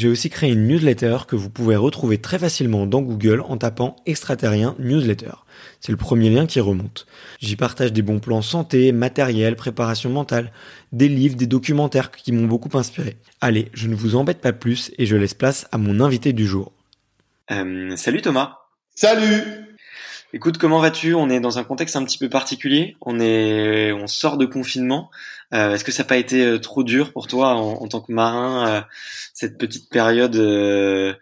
j'ai aussi créé une newsletter que vous pouvez retrouver très facilement dans Google en tapant extraterrien newsletter. C'est le premier lien qui remonte. J'y partage des bons plans santé, matériel, préparation mentale, des livres, des documentaires qui m'ont beaucoup inspiré. Allez, je ne vous embête pas plus et je laisse place à mon invité du jour. Euh, salut Thomas. Salut. Écoute, comment vas-tu? On est dans un contexte un petit peu particulier. On est, on sort de confinement. Euh, Est-ce que ça n'a pas été euh, trop dur pour toi en, en tant que marin euh, cette petite période euh,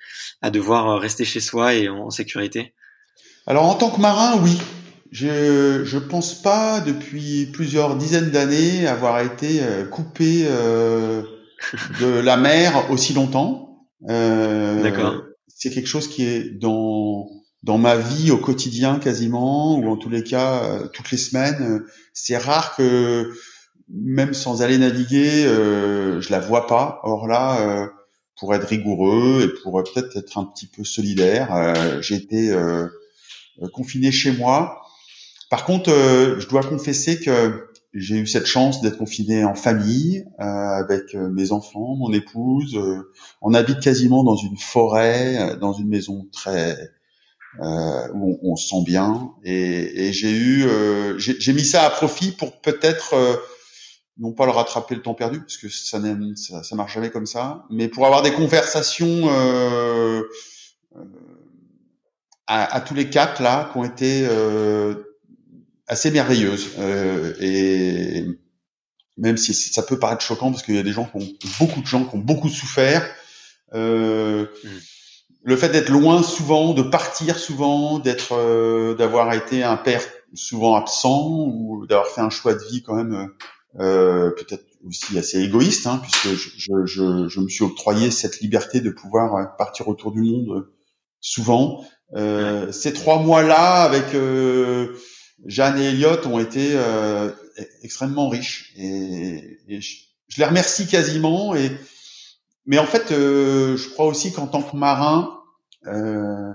à devoir rester chez soi et en, en sécurité Alors en tant que marin, oui. Je je pense pas depuis plusieurs dizaines d'années avoir été euh, coupé de la mer aussi longtemps. D'accord. C'est quelque chose qui est dans dans ma vie au quotidien quasiment, ou en tous les cas euh, toutes les semaines. euh, C'est rare que même sans aller naviguer, euh, je la vois pas. Or là, euh, pour être rigoureux et pour euh, peut-être être un petit peu solidaire, euh, j'ai été euh, confiné chez moi. Par contre, je dois confesser que j'ai eu cette chance d'être confiné en famille euh, avec mes enfants, mon épouse. euh, on habite quasiment dans une forêt, dans une maison très euh, où on, se sent bien. Et, et j'ai eu, j'ai mis ça à profit pour peut-être non pas le rattraper le temps perdu parce que ça, ça, ça marche jamais comme ça, mais pour avoir des conversations euh, euh, à, à tous les quatre là qui ont été euh, assez merveilleuses Euh, et même si ça peut paraître choquant parce qu'il y a des gens qui ont beaucoup de gens qui ont beaucoup souffert. Euh, Mm. Le fait d'être loin souvent, de partir souvent, d'être, d'avoir été un père souvent absent ou d'avoir fait un choix de vie quand même euh, peut-être aussi assez égoïste, hein, puisque je, je, je, je me suis octroyé cette liberté de pouvoir euh, partir autour du monde euh, souvent. Euh, Ces trois mois-là avec euh, Jeanne et Elliot ont été euh, e- extrêmement riches et, et je, je les remercie quasiment. Et mais en fait, euh, je crois aussi qu'en tant que marin, euh,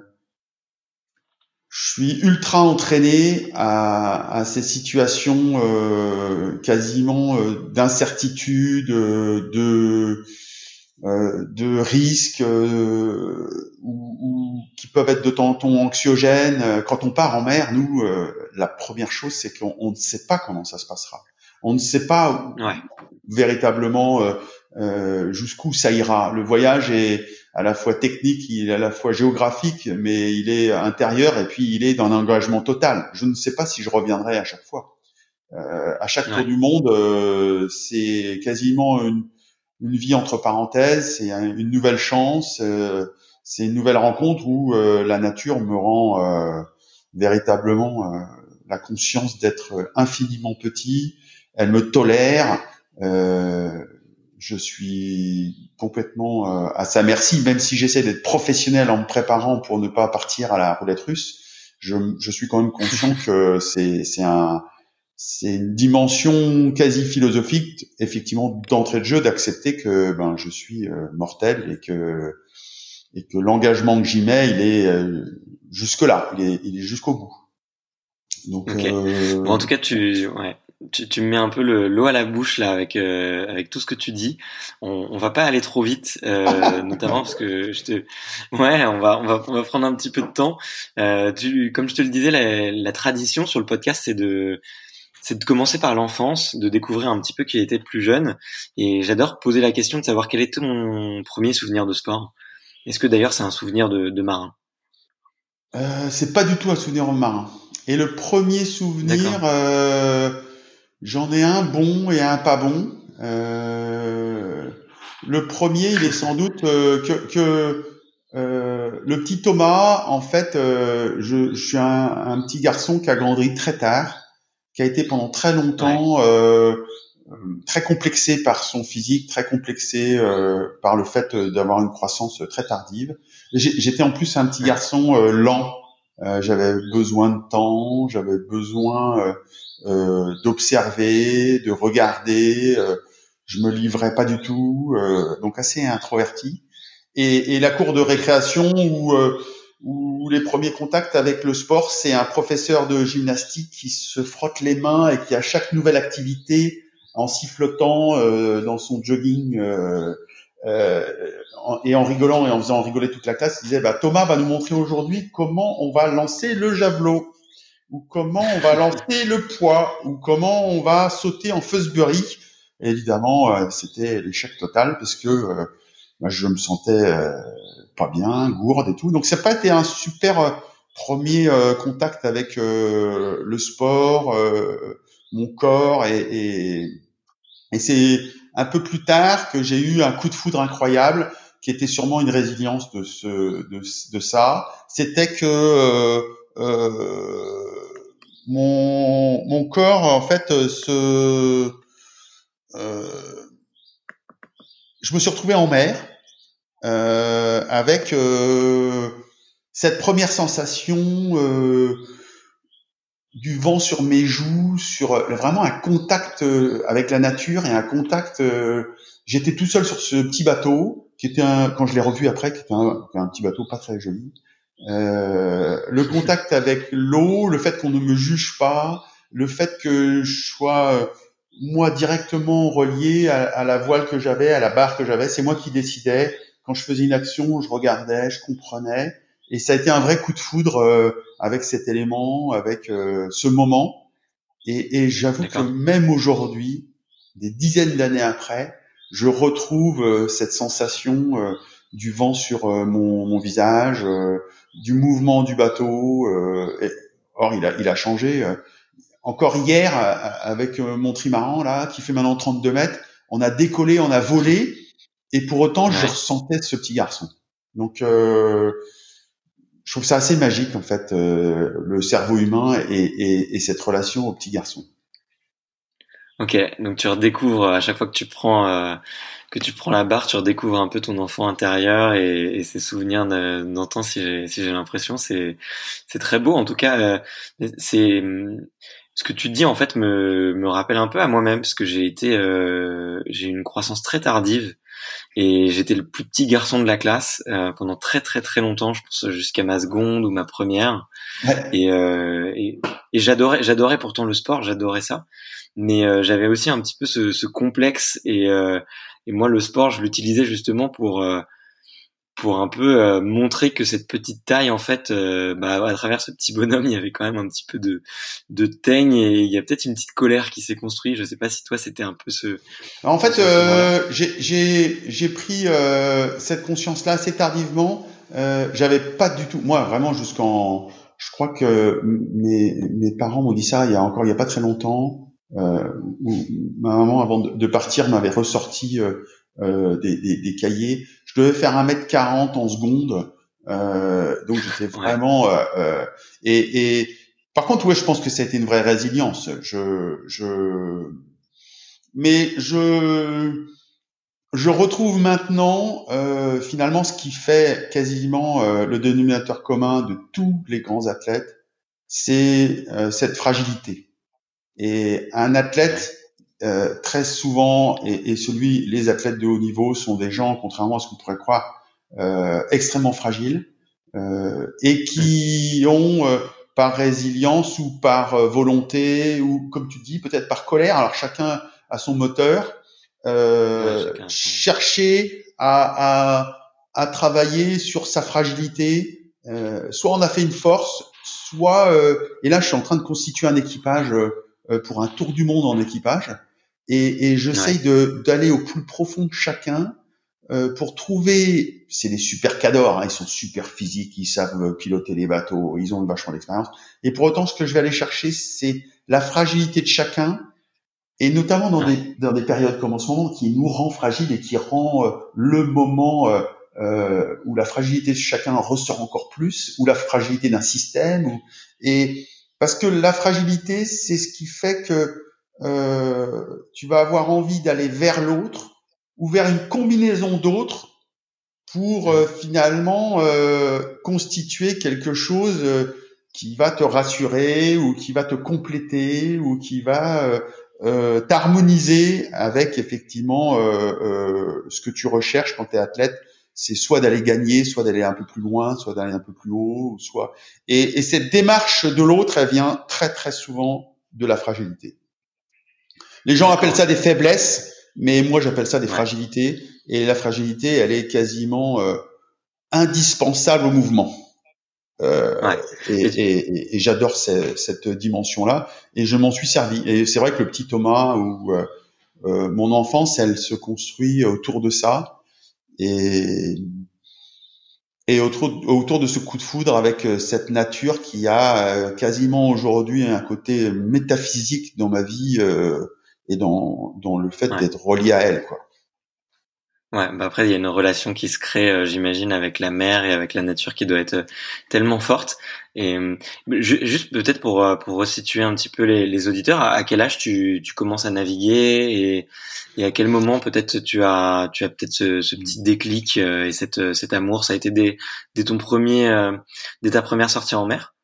je suis ultra entraîné à, à ces situations euh, quasiment euh, d'incertitude, euh, de euh, de risques euh, ou, ou qui peuvent être de temps en temps anxiogènes. Quand on part en mer, nous, euh, la première chose, c'est qu'on on ne sait pas comment ça se passera. On ne sait pas Ouais. véritablement jusqu'où ça ira. Le voyage est à la fois technique, il est à la fois géographique, mais il est intérieur et puis il est dans l'engagement total. Je ne sais pas si je reviendrai à chaque fois. Euh, à chaque tour du monde, euh, c'est quasiment une, une, vie entre parenthèses, c'est une nouvelle chance, euh, c'est une nouvelle rencontre où la nature me rend véritablement la conscience d'être infiniment petit. Elle me tolère. Je suis complètement à sa merci, même si j'essaie d'être professionnel en me préparant pour ne pas partir à la roulette russe. Je, je suis quand même conscient que c'est un une dimension quasi philosophique, effectivement, d'entrée de jeu, d'accepter que ben je suis euh, mortel et que et que l'engagement que j'y mets, il est euh, jusque là, il est, il est jusqu'au bout. Donc, euh... en tout cas, tu, ouais, tu, tu me mets un peu l'eau à la bouche là avec euh, avec tout ce que tu dis. On, on va pas aller trop vite, notamment parce que je te, ouais, on va on va on va prendre un petit peu de temps. tu, comme je te le disais, la, la tradition sur le podcast, c'est de c'est de commencer par l'enfance, de découvrir un petit peu qui était plus jeune. Et j'adore poser la question de savoir quel est ton premier souvenir de sport. Est-ce que d'ailleurs c'est un souvenir de, marin? Euh, C'est pas du tout un souvenir de marin. Et le premier souvenir, euh, j'en ai un bon et un pas bon. Euh, le premier, il est sans doute euh, que, le petit Thomas, en fait, je, suis un, un, petit garçon qui a grandi très tard qui a été pendant très longtemps euh, très complexé par son physique, très complexé euh, par le fait d'avoir une croissance très tardive. J'étais en plus un petit garçon euh, lent. Euh, j'avais besoin de temps, j'avais besoin euh, d'observer, de regarder. je me livrais pas du tout, donc assez introverti. Et, et, la cour de récréation où où les premiers contacts avec le sport, c'est un professeur de gymnastique qui se frotte les mains et qui à chaque nouvelle activité, en sifflotant euh, dans son jogging euh, euh, et en rigolant et en faisant rigoler toute la classe, il disait bah, Thomas va nous montrer aujourd'hui comment on va lancer le javelot ou comment on va lancer le poids ou comment on va sauter en Fusbury. évidemment, euh, c'était l'échec total parce que euh, moi, je me sentais pas bien, gourde et tout. Donc ça n'a pas été un super euh, premier euh, contact avec euh, le sport, mon corps et, et, et c'est un peu plus tard que j'ai eu un coup de foudre incroyable qui était sûrement une résilience de ce de, ça. C'était que euh, mon mon corps en fait se euh, je me suis retrouvé en mer euh, avec euh, cette première sensation euh, du vent sur mes joues, sur vraiment un contact avec la nature et un contact. J'étais tout seul sur ce petit bateau qui était un, quand je l'ai revu après, qui était un, un, petit bateau pas très joli. Euh, le contact avec l'eau, le fait qu'on ne me juge pas, le fait que je sois moi directement relié à, à la voile que j'avais, à la barre que j'avais, c'est moi qui décidais quand je faisais une action, je regardais, je comprenais, et ça a été un vrai coup de foudre euh, avec cet élément, avec euh, ce moment. Et, et j'avoue que même aujourd'hui, des dizaines d'années après, je retrouve euh, cette sensation du vent sur mon, mon, visage, du mouvement du bateau. Et, or, il a, il a changé. encore hier, avec mon trimaran là, qui fait maintenant 32 mètres, on a décollé, on a volé, et pour autant, je ressentais ce petit garçon. Donc, euh, je trouve ça assez magique en fait, euh, le cerveau humain et, et, et, cette relation au petit garçon. Ok, donc tu redécouvres à chaque fois que tu prends euh, que tu prends la barre, tu redécouvres un peu ton enfant intérieur et, et ses souvenirs d'antan. Si j'ai si j'ai l'impression, c'est c'est très beau. En tout cas, euh, c'est ce que tu dis en fait me me rappelle un peu à moi-même parce que j'ai été euh, j'ai une croissance très tardive et j'étais le plus petit garçon de la classe euh, pendant très très très longtemps, je pense jusqu'à ma seconde ou ma première. Et, euh, et, et j'adorais, j'adorais pourtant le sport, j'adorais ça. Mais euh, j'avais aussi un petit peu ce, ce complexe et, euh, et moi le sport, je l'utilisais justement pour euh, pour un peu euh, montrer que cette petite taille, en fait, euh, bah, à travers ce petit bonhomme, il y avait quand même un petit peu de, de teigne et il y a peut-être une petite colère qui s'est construite. Je sais pas si toi, c'était un peu ce. En fait, euh, j'ai pris euh, cette conscience-là assez tardivement. J'avais pas du tout, moi, vraiment jusqu'en, je crois que mes, mes parents m'ont dit ça il y a encore il y a pas très longtemps. où ma maman, avant de, partir, m'avait ressorti des, des, des, cahiers. Je devais faire un mètre 40 en seconde. donc j'étais vraiment et, et par contre, ouais, je pense que ça a été une vraie résilience. Je, je, mais je, je retrouve maintenant euh, finalement ce qui fait quasiment euh, le dénominateur commun de tous les grands athlètes, c'est euh, cette fragilité. Et un athlète euh, très souvent, et, et, celui, les athlètes de haut niveau sont des gens, contrairement à ce qu'on pourrait croire, euh, extrêmement fragiles et qui ont par résilience ou par euh, volonté ou comme tu dis peut-être par colère. Alors chacun a son moteur. Euh, chercher à, à, à, travailler sur sa fragilité. Euh, soit on a fait une force, soit euh, et là je suis en train de constituer un équipage euh, pour un tour du monde en équipage et, et j'essaye de d'aller au plus profond de chacun euh, pour trouver, c'est des super cadors, hein, ils sont super physiques, ils savent piloter les bateaux, ils ont vachement d'expérience. Et pour autant, ce que je vais aller chercher, c'est la fragilité de chacun, et notamment dans des dans des périodes comme en ce moment, qui nous rend fragiles et qui rend euh, le moment euh, euh, où la fragilité de chacun ressort encore plus, ou la fragilité d'un système, ou, et parce que la fragilité, c'est ce qui fait que tu vas avoir envie d'aller vers l'autre ou vers une combinaison d'autres pour euh, finalement euh, constituer quelque chose euh, qui va te rassurer ou qui va te compléter ou qui va t'harmoniser avec effectivement ce que tu recherches quand tu es athlète c'est soit d'aller gagner, soit d'aller un peu plus loin, soit d'aller un peu plus haut, soit et, et cette démarche de l'autre, elle vient très très souvent de la fragilité. Les gens appellent ça des faiblesses, mais moi j'appelle ça des fragilités. Et la fragilité, elle est quasiment euh, indispensable au mouvement. Euh, et, et, et, j'adore cette dimension-là, et je m'en suis servi. Et c'est vrai que le petit Thomas ou euh, mon enfance, elle se construit autour de ça, et et autour, autour de ce coup de foudre avec cette nature qui a quasiment aujourd'hui un côté métaphysique dans ma vie et dans, dans le fait d'être relié à elle, quoi. Ouais, bah après il y a une relation qui se crée, euh, j'imagine, avec la mer et avec la nature qui doit être euh, tellement forte. Et euh, juste peut-être pour pour resituer un petit peu les, les auditeurs, à, quel âge tu, tu commences à naviguer et, et à quel moment peut-être tu as tu as peut-être ce, ce, petit déclic et cette cet amour, ça a été dès, dès ton premier dès ta première sortie en mer?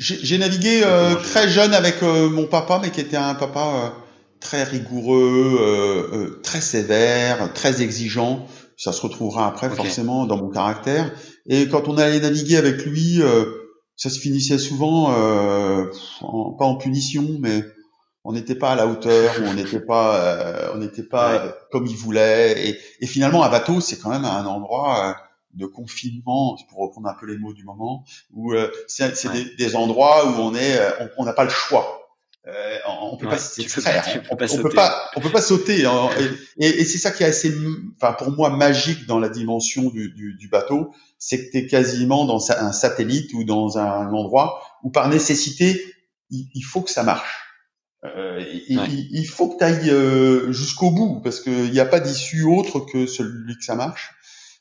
J'ai navigué euh, très jeune avec euh, mon papa, mais qui était un papa euh, très rigoureux, très sévère, très exigeant. Ça se retrouvera après forcément dans mon caractère. Et quand on allait naviguer avec lui, ça se finissait souvent pas en punition, mais on n'était pas à la hauteur, ou on n'était pas, on n'était pas comme il voulait. Et, et, finalement, un bateau, c'est quand même un endroit de confinement, pour reprendre un peu les mots du moment, où euh, c'est des, des, endroits où on est, euh, on n'a pas le choix. Euh, on peut pas s'extraire, on, on, peut pas, on peut pas sauter. Hein, et, et, c'est ça qui est assez, enfin pour moi magique dans la dimension du, du, du bateau, c'est que tu es quasiment dans un satellite ou dans un endroit où par nécessité il, il faut que ça marche. Euh, il, il, faut que tu ailles euh, jusqu'au bout parce qu'il n'y a pas d'issue autre que celui que ça marche.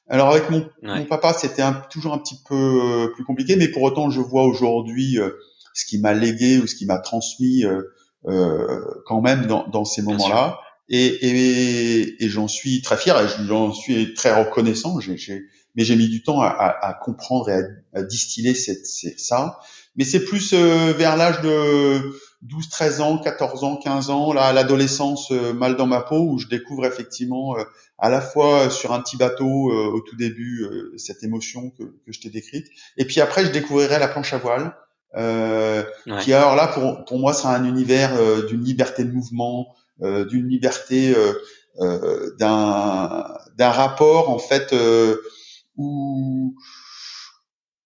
Alors avec mon, mon papa, c'était toujours un petit peu euh, plus compliqué, mais pour autant, je vois aujourd'hui euh, ce qui m'a légué ou ce qui m'a transmis euh, quand même dans, dans ces moments-là. Et, et, et j'en suis très fier et j'en suis très reconnaissant. J'ai, mais j'ai mis du temps à, à, à comprendre et à, à distiller cette, ça. Mais c'est plus vers l'âge de 12, 13 ans, 14 ans, 15 ans, là, l'adolescence mal dans ma peau, où je découvre effectivement à la fois sur un petit bateau euh, au tout début, euh, cette émotion que, que je t'ai décrite, et puis après je découvrirai la planche à voile, euh, qui alors là pour, pour moi sera un univers euh, d'une liberté de mouvement, d'une liberté d'un d'un rapport en fait où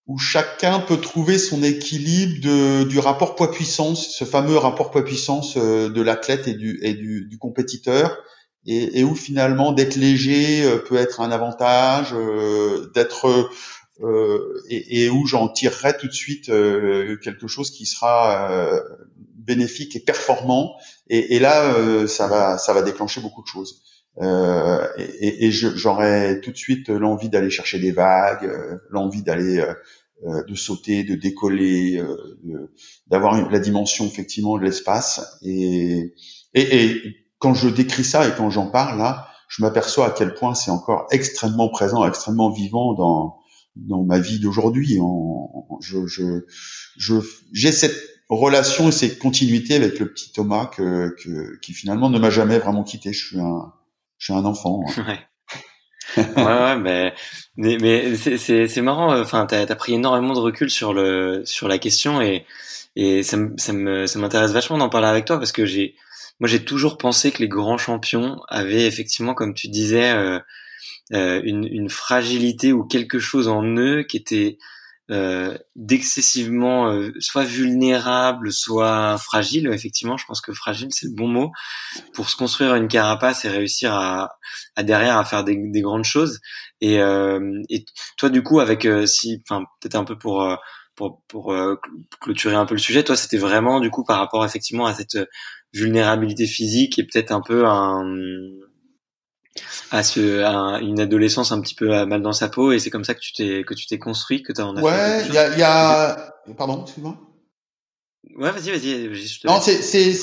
où chacun peut trouver son équilibre de, du rapport poids-puissance, ce fameux rapport poids-puissance de l'athlète et du, et du, du compétiteur, et, et où finalement d'être léger euh, peut être un avantage, euh, d'être euh, et, et, où j'en tirerai tout de suite quelque chose qui sera bénéfique et performant. Et, et là, euh, ça va, ça va déclencher beaucoup de choses. Euh, et, et j'aurais tout de suite l'envie d'aller chercher des vagues, l'envie d'aller de sauter, de décoller, d'avoir la dimension effectivement de l'espace. Et, et, quand je décris ça et quand j'en parle là, je m'aperçois à quel point c'est encore extrêmement présent, extrêmement vivant dans dans ma vie d'aujourd'hui. Je, je, je, j'ai cette relation et cette continuité avec le petit Thomas que, que qui finalement ne m'a jamais vraiment quitté. Je suis un, je suis un enfant. Ouais. ouais, ouais, mais mais, mais c'est c'est marrant. Enfin, t'as as pris énormément de recul sur le sur la question et et ça me ça me ça m'intéresse vachement d'en parler avec toi parce que j'ai moi j'ai toujours pensé que les grands champions avaient effectivement, comme tu disais, euh, euh, une, une, fragilité ou quelque chose en eux qui était euh, d'excessivement euh, soit vulnérable, soit fragile. Effectivement, je pense que fragile c'est le bon mot pour se construire une carapace et réussir à, à derrière à faire des, des grandes choses. Et, euh, et, toi, du coup, avec si, enfin peut-être un peu pour pour, pour clôturer un peu le sujet, toi, c'était vraiment du coup par rapport effectivement à cette vulnérabilité physique et peut-être un peu un à, ce, à une adolescence un petit peu mal dans sa peau et c'est comme ça que tu t'es que tu t'es construit que tu en as ouais il y a, y a pardon excuse-moi. Ouais vas-y vas-y non c'est c'est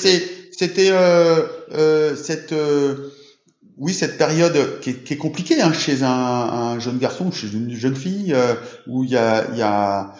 c'était euh, euh, cette euh, oui cette période qui est, qui est compliquée hein, chez un, un, jeune garçon chez une jeune fille euh, où il y a il y a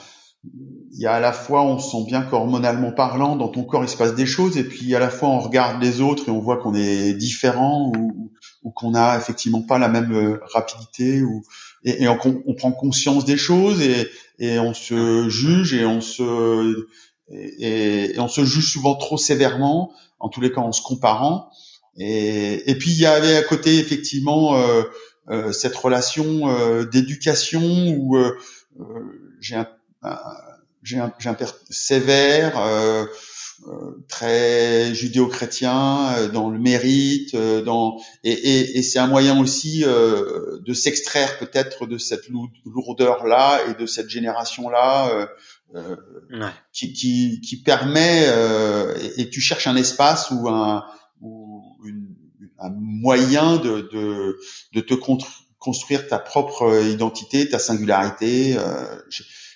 il y a à la fois on se sent bien qu'hormonalement parlant dans ton corps il se passe des choses et puis à la fois on regarde les autres et on voit qu'on est différent ou, ou qu'on a effectivement pas la même euh, rapidité ou et, et on, on, prend conscience des choses et, et on se juge et on se et, et, on se juge souvent trop sévèrement en tous les cas en se comparant. Et, puis il y avait à côté effectivement euh, euh, cette relation euh, d'éducation où euh, j'ai un, un j'ai un, un, père sévère, euh, euh, très judéo-chrétien, euh, dans le mérite, euh, dans et, et, et c'est un moyen aussi de s'extraire peut-être de cette lourdeur là et de cette génération là. Ouais. Qui, qui, qui, permet et, et, tu cherches un espace ou un, ou une, un moyen de, de, de te construire ta propre identité, ta singularité.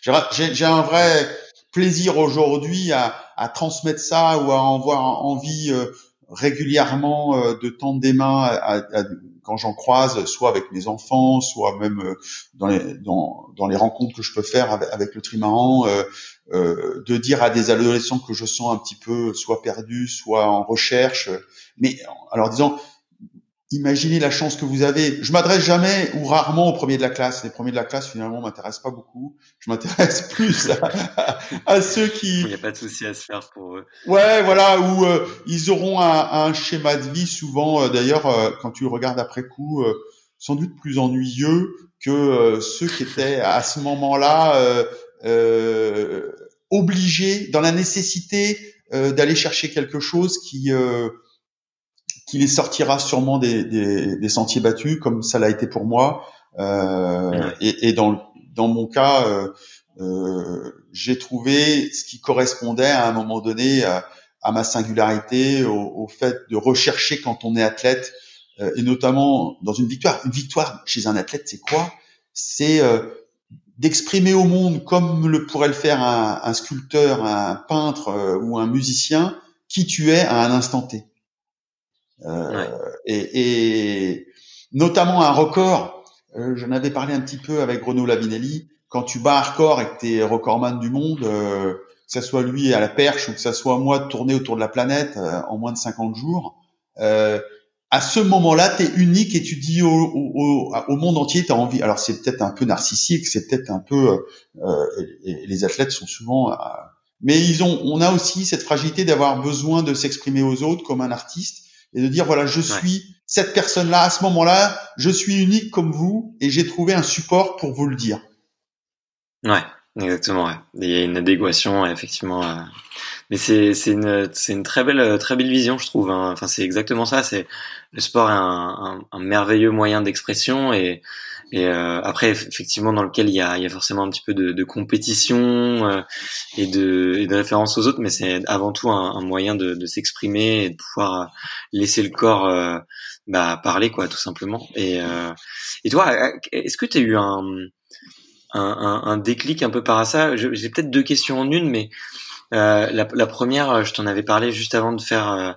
J'ai un vrai plaisir aujourd'hui à, à, transmettre ça ou à en avoir envie euh, régulièrement euh, de tendre des mains à, à, quand j'en croise, soit avec mes enfants, soit même euh, dans les, dans, dans, les rencontres que je peux faire avec, avec le trimaran, euh, de dire à des adolescents que je sens un petit peu soit perdus, soit en recherche, mais alors disons imaginez la chance que vous avez. Je m'adresse jamais ou rarement aux premiers de la classe. Les premiers de la classe, finalement, m'intéressent pas beaucoup. Je m'intéresse plus à, ceux qui. Il n'y a pas de souci à se faire pour eux. Ouais, voilà, où euh, ils auront un, un, schéma de vie souvent. Euh, D'ailleurs, euh, quand tu regardes après coup, euh, sans doute plus ennuyeux que ceux qui étaient à ce moment-là obligés, dans la nécessité d'aller chercher quelque chose qui qui les sortira sûrement des, des, des, sentiers battus, comme ça l'a été pour moi. Euh, et, et, dans, dans mon cas, euh, euh, j'ai trouvé ce qui correspondait à un moment donné à, à ma singularité, au, au, fait de rechercher quand on est athlète, euh, et notamment dans une victoire. Une victoire chez un athlète, c'est quoi? C'est euh, d'exprimer au monde, comme le pourrait le faire un, un sculpteur, un peintre euh, ou un musicien, qui tu es à un instant T. Euh, et, et, notamment un record. Euh, J'en avais parlé un petit peu avec Renaud Lavinelli. Quand tu bats un record et que tu es recordman du monde, euh, que ce soit lui à la perche ou que ce soit moi de tourner autour de la planète en moins de 50 jours, à ce moment-là, tu es unique et tu dis au, au, au monde entier, tu as envie. Alors c'est peut-être un peu narcissique, c'est peut-être un peu... Euh, les athlètes sont souvent... Euh, mais ils ont, on a aussi cette fragilité d'avoir besoin de s'exprimer aux autres comme un artiste et de dire voilà, je suis cette personne-là à ce moment-là, je suis unique comme vous et j'ai trouvé un support pour vous le dire. Ouais. Exactement, ouais. Il y a une adéquation, effectivement. Euh. Mais c'est c'est une c'est une très belle très belle vision, je trouve. Hein. Enfin, c'est exactement ça. C'est le sport est un, un, un merveilleux moyen d'expression et et euh, après effectivement dans lequel il y a il y a forcément un petit peu de, de compétition euh, et de et de référence aux autres, mais c'est avant tout un, un moyen de, de s'exprimer et de pouvoir laisser le corps bah parler quoi, tout simplement. Et et toi, est-ce que tu as eu un un, un, déclic un peu par ça. J'ai peut-être deux questions en une, mais euh, la, la, première, je t'en avais parlé juste avant de faire euh,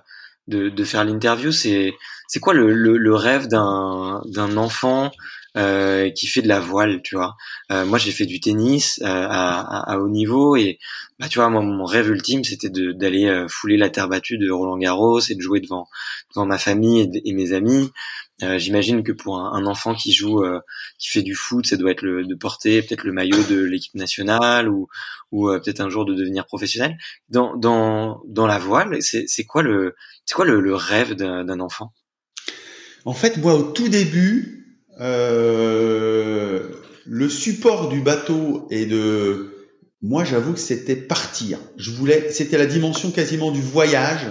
de, de, faire l'interview. C'est c'est quoi le, le, le rêve d'un d'un enfant? Euh, qui fait de la voile, tu vois. Euh, moi, j'ai fait du tennis euh, à, à, haut niveau et bah, tu vois, moi, mon rêve ultime, c'était d'aller euh, fouler la terre battue de Roland Garros et de jouer devant devant ma famille et, mes amis. J'imagine que pour un, enfant qui joue, qui fait du foot, ça doit être le, de porter peut-être le maillot de l'équipe nationale ou, ou peut-être un jour de devenir professionnel. Dans, dans, dans la voile, c'est quoi le, c'est quoi le, le rêve d'un enfant? En fait, moi, au tout début, euh, le support du bateau et de moi j'avoue que c'était partir. Je voulais c'était la dimension quasiment du voyage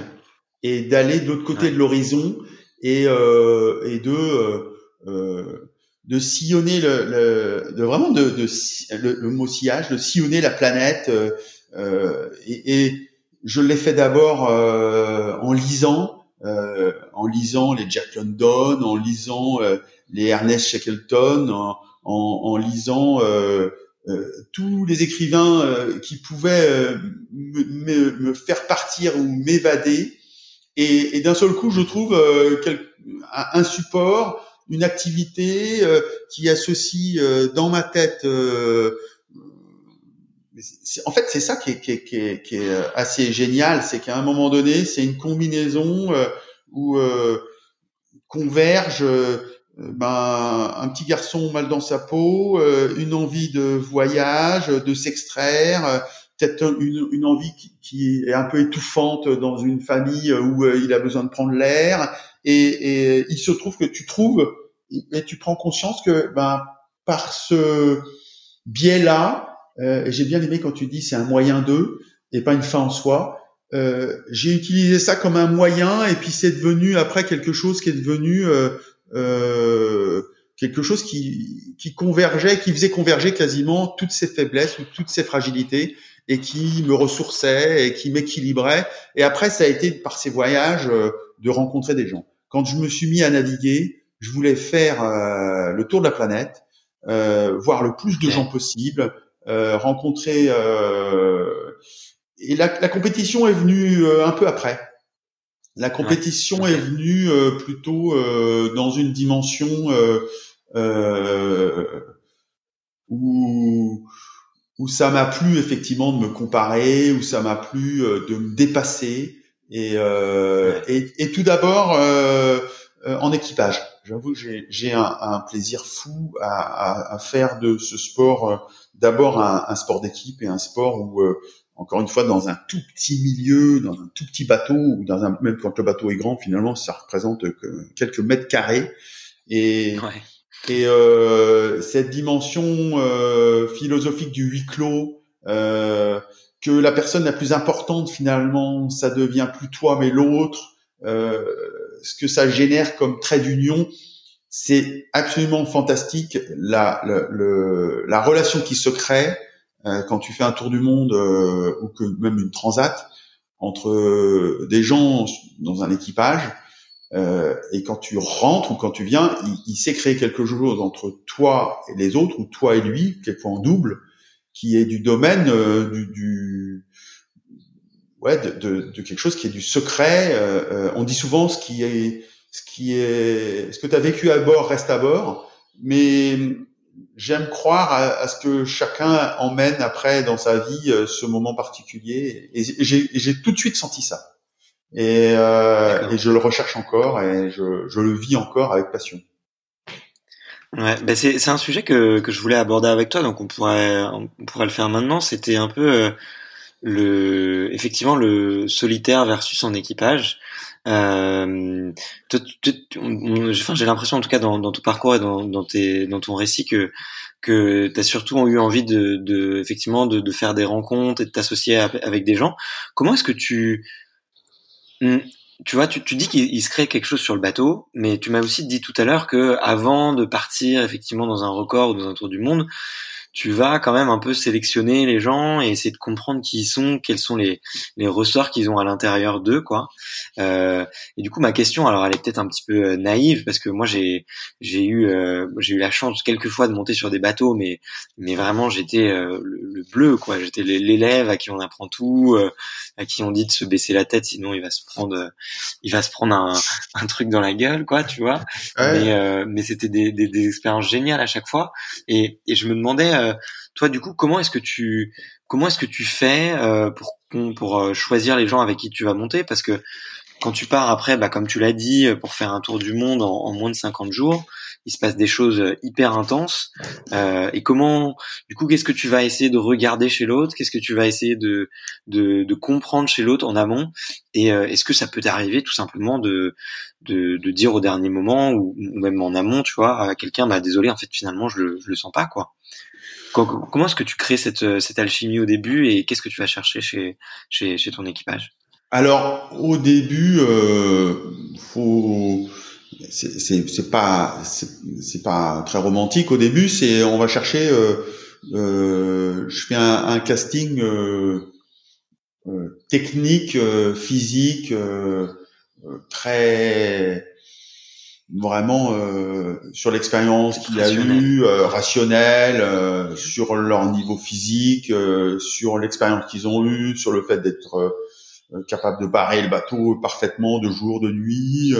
et d'aller de l'autre côté de l'horizon et euh, et de euh, euh, de sillonner le, le de vraiment de, de le, mot sillage, de sillonner la planète euh, et, et, je l'ai fait d'abord en lisant en lisant les Jack London, en lisant les Ernest Shackleton, en, en, en lisant euh, euh, tous les écrivains euh, qui pouvaient me, me, faire partir ou m'évader. Et, et d'un seul coup, je trouve quel, un support, une activité qui associe dans ma tête en fait, c'est ça qui est, qui, est, qui, est, qui est, assez génial, c'est qu'à un moment donné, c'est une combinaison où euh, convergent euh, ben, un petit garçon mal dans sa peau, euh, une envie de voyage, de s'extraire, euh, peut-être une, une, envie qui, est un peu étouffante dans une famille où il a besoin de prendre l'air, et, il se trouve que tu trouves et tu prends conscience que ben, par ce biais-là, euh, j'ai bien aimé quand tu dis c'est un moyen d'eux et pas une fin en soi. Euh, j'ai utilisé ça comme un moyen et puis c'est devenu après quelque chose qui est devenu euh, euh, quelque chose qui, qui convergeait, qui faisait converger quasiment toutes ces faiblesses ou toutes ces fragilités et qui me ressourçait et qui m'équilibrait. Et après, ça a été par ces voyages euh, de rencontrer des gens. Quand je me suis mis à naviguer, je voulais faire euh, le tour de la planète, euh, voir le plus de gens possible, euh, rencontrer. et la, la, compétition est venue un peu après. La compétition est venue euh, plutôt euh, dans une dimension euh, où où ça m'a plu effectivement de me comparer, où ça m'a plu de me dépasser et et, et, tout d'abord en équipage. J'avoue que j'ai un, un, plaisir fou à, à, à, faire de ce sport d'abord un, un, sport d'équipe et un sport où encore une fois, dans un tout petit milieu, dans un tout petit bateau, ou dans un, même quand le bateau est grand, finalement, ça représente que quelques mètres carrés. Et, et euh, cette dimension euh, philosophique du huis clos, euh, que la personne la plus importante, finalement, ça devient plus toi, mais l'autre, euh, ce que ça génère comme trait d'union, c'est absolument fantastique. La, relation qui se crée, quand tu fais un tour du monde euh, ou que même une transat entre euh, des gens dans un équipage et quand tu rentres ou quand tu viens, il, s'est créé quelque chose entre toi et les autres ou toi et lui, quelquefois en double, qui est du domaine du, du ouais de, de, de, quelque chose qui est du secret. Euh, on dit souvent ce qui est ce qui est ce que tu as vécu à bord reste à bord, mais j'aime croire à, ce que chacun emmène après dans sa vie euh, ce moment particulier. Et j'ai tout de suite senti ça. Et, euh, et, je le recherche encore et je, je, le vis encore avec passion. Ouais, ben c'est un sujet que, que je voulais aborder avec toi, donc on pourrait on pourrait le faire maintenant. C'était un peu euh, le effectivement le solitaire versus son équipage. Euh, j'ai l'impression en tout cas dans, dans ton parcours et dans, dans, tes, dans ton récit que que tu as surtout eu envie de, de effectivement de, de, faire des rencontres et de t'associer avec des gens. Comment est-ce que tu hmm, tu vois, tu, tu dis qu'il se crée quelque chose sur le bateau, mais tu m'as aussi dit tout à l'heure que avant de partir effectivement dans un record ou dans un tour du monde, tu vas quand même un peu sélectionner les gens et essayer de comprendre qui ils sont, quels sont les, les ressorts qu'ils ont à l'intérieur d'eux, quoi. Euh, et du coup, ma question, alors elle est peut-être un petit peu euh, naïve parce que moi j'ai j'ai eu euh, j'ai eu la chance quelques fois de monter sur des bateaux, mais mais vraiment j'étais euh, le, bleu, quoi. J'étais l'élève à qui on apprend tout, à qui on dit de se baisser la tête, sinon il va se prendre il va se prendre un, un truc dans la gueule, quoi, tu vois. Mais mais c'était des, des, des expériences géniales à chaque fois et et je me demandais euh, toi, du coup, comment est-ce que tu comment est-ce que tu fais euh, pour pour euh, choisir les gens avec qui tu vas monter? Parce que quand tu pars après, bah, comme tu l'as dit, pour faire un tour du monde en, moins de 50 jours, il se passe des choses hyper intenses. et comment, du coup, qu'est-ce que tu vas essayer de regarder chez l'autre? Qu'est-ce que tu vas essayer de, de, de comprendre chez l'autre en amont? Et est-ce que ça peut t'arriver tout simplement de, de, de, dire au dernier moment ou, même en amont, tu vois, à quelqu'un, bah désolé, en fait, finalement, je le, je le sens pas, quoi. Comment est-ce que tu crées cette, euh, cette alchimie au début et qu'est-ce que tu vas chercher chez, chez, chez ton équipage? Alors, au début, euh, faut c'est pas c'est pas très romantique au début c'est on va chercher euh, euh, je fais un, un casting euh, euh technique physique très vraiment euh, sur l'expérience qu'il a eu, euh, rationnel, euh, sur leur niveau physique, sur l'expérience qu'ils ont eue, sur le fait d'être capable de barrer le bateau parfaitement de jour, de nuit.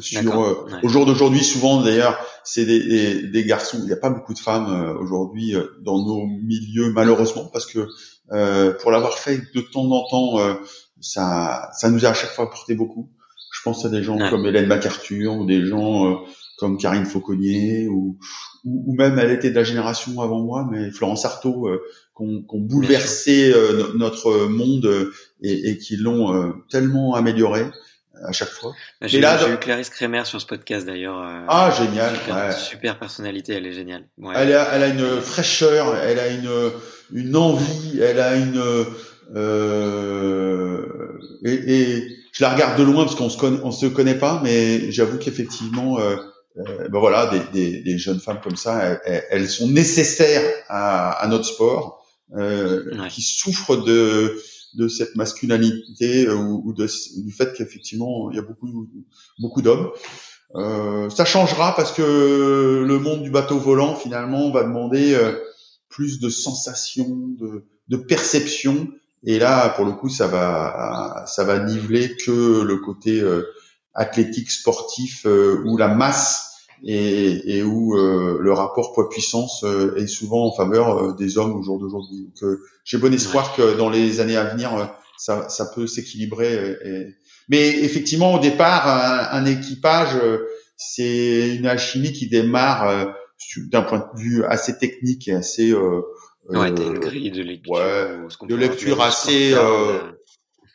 sur au jour d'aujourd'hui, souvent d'ailleurs, c'est des, des, garçons. Il n'y a pas beaucoup de femmes aujourd'hui dans nos milieux, malheureusement, parce que pour l'avoir fait de temps en temps, ça, ça nous a à chaque fois apporté beaucoup. Je pense à des gens comme Hélène MacArthur ou des gens euh, comme Karine Fauconnier ou, ou, même elle était de la génération avant moi, mais Florence Artaud, euh, qu'on qu bouleversé euh, notre monde et, et qui l'ont tellement amélioré à chaque fois. Bah, j'ai eu Clarisse Kremer sur ce podcast d'ailleurs. ah génial, super, ouais. super, personnalité, elle est géniale. Ouais. Elle, a, elle a une fraîcheur, elle a une une envie, elle a une euh, et, et je la regarde de loin parce qu'on se connaît, on se connaît pas, mais j'avoue qu'effectivement, euh, euh, ben voilà, des, des, des, jeunes femmes comme ça, elles, elles sont nécessaires à, à notre sport, euh, qui souffrent de de cette masculinité ou, ou de, du fait qu'effectivement il y a beaucoup beaucoup d'hommes. Ça changera parce que le monde du bateau volant finalement va demander plus de sensations, de, de perception et là, pour le coup, ça va, ça va niveler que le côté euh, athlétique, sportif, euh, où la masse et, et où euh, le rapport poids-puissance est souvent en faveur des hommes au jour d'aujourd'hui. Donc, j'ai bon espoir que dans les années à venir, ça, ça peut s'équilibrer. Mais effectivement, au départ, un, un équipage, c'est une alchimie qui démarre d'un point de vue assez technique et assez Ouais, t'as une grille de lecture. Ouais, de lecture assez, euh,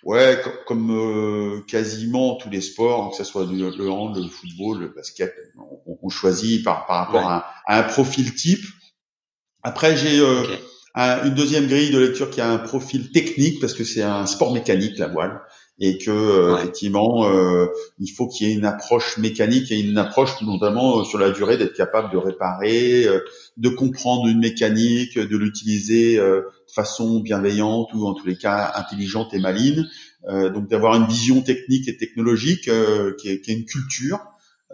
ouais, comme euh, quasiment tous les sports, que ce soit le hand, le football, le basket, on, on choisit par, par rapport à, à, un profil type. Après, j'ai euh, une deuxième grille de lecture qui a un profil technique parce que c'est un sport mécanique, la voile et que euh, effectivement euh, il faut qu'il y ait une approche mécanique et une approche notamment euh, sur la durée d'être capable de réparer, de comprendre une mécanique, de l'utiliser de façon bienveillante ou en tous les cas intelligente et maligne. donc d'avoir une vision technique et technologique qui est, qui, est, une culture.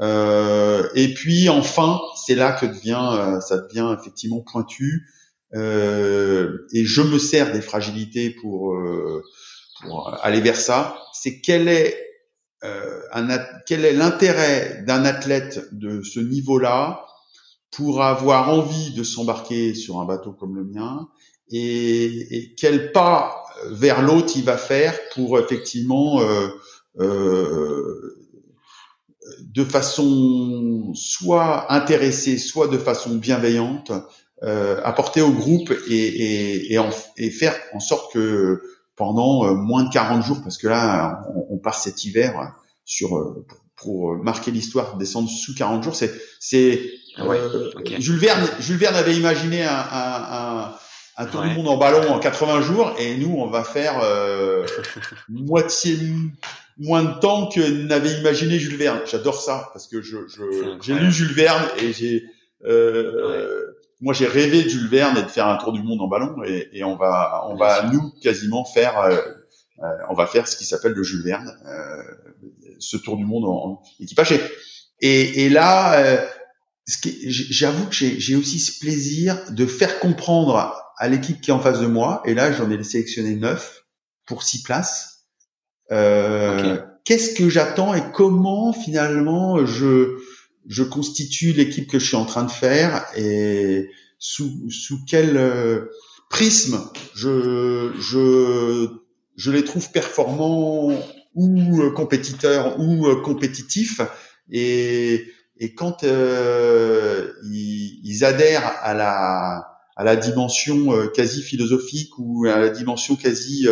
et puis enfin, c'est là que devient ça devient effectivement pointu. et je me sers des fragilités pour pour aller vers ça, c'est quel est euh, quel est l'intérêt d'un athlète de ce niveau-là pour avoir envie de s'embarquer sur un bateau comme le mien et, quel pas vers l'autre il va faire pour effectivement euh, euh, de façon soit intéressée, soit de façon bienveillante, apporter au groupe et, et, faire en sorte que pendant moins de 40 jours, parce que là, on, on part cet hiver sur pour marquer l'histoire, descendre sous 40 jours, c'est c'est ah Jules Verne. Jules Verne avait imaginé un, un, un un tour du monde en ballon en 80 jours et nous on va faire euh, moitié moins de temps que n'avait imaginé Jules Verne. J'adore ça parce que je j'ai lu Jules Verne et j'ai euh, moi j'ai rêvé de Jules Verne et de faire un tour du monde en ballon et, et on va on va nous quasiment faire euh, euh, on va faire ce qui s'appelle le Jules Verne euh, ce tour du monde en, en équipage et, et là j'avoue que j'ai aussi ce plaisir de faire comprendre à l'équipe qui est en face de moi, et là j'en ai sélectionné neuf pour six places. Euh, Qu'est-ce que j'attends et comment finalement je je constitue l'équipe que je suis en train de faire et sous sous quel euh, prisme je je je les trouve performants ou euh, compétiteurs ou euh, compétitifs et et quand euh, ils, adhèrent à la à la dimension quasi philosophique ou à la dimension quasi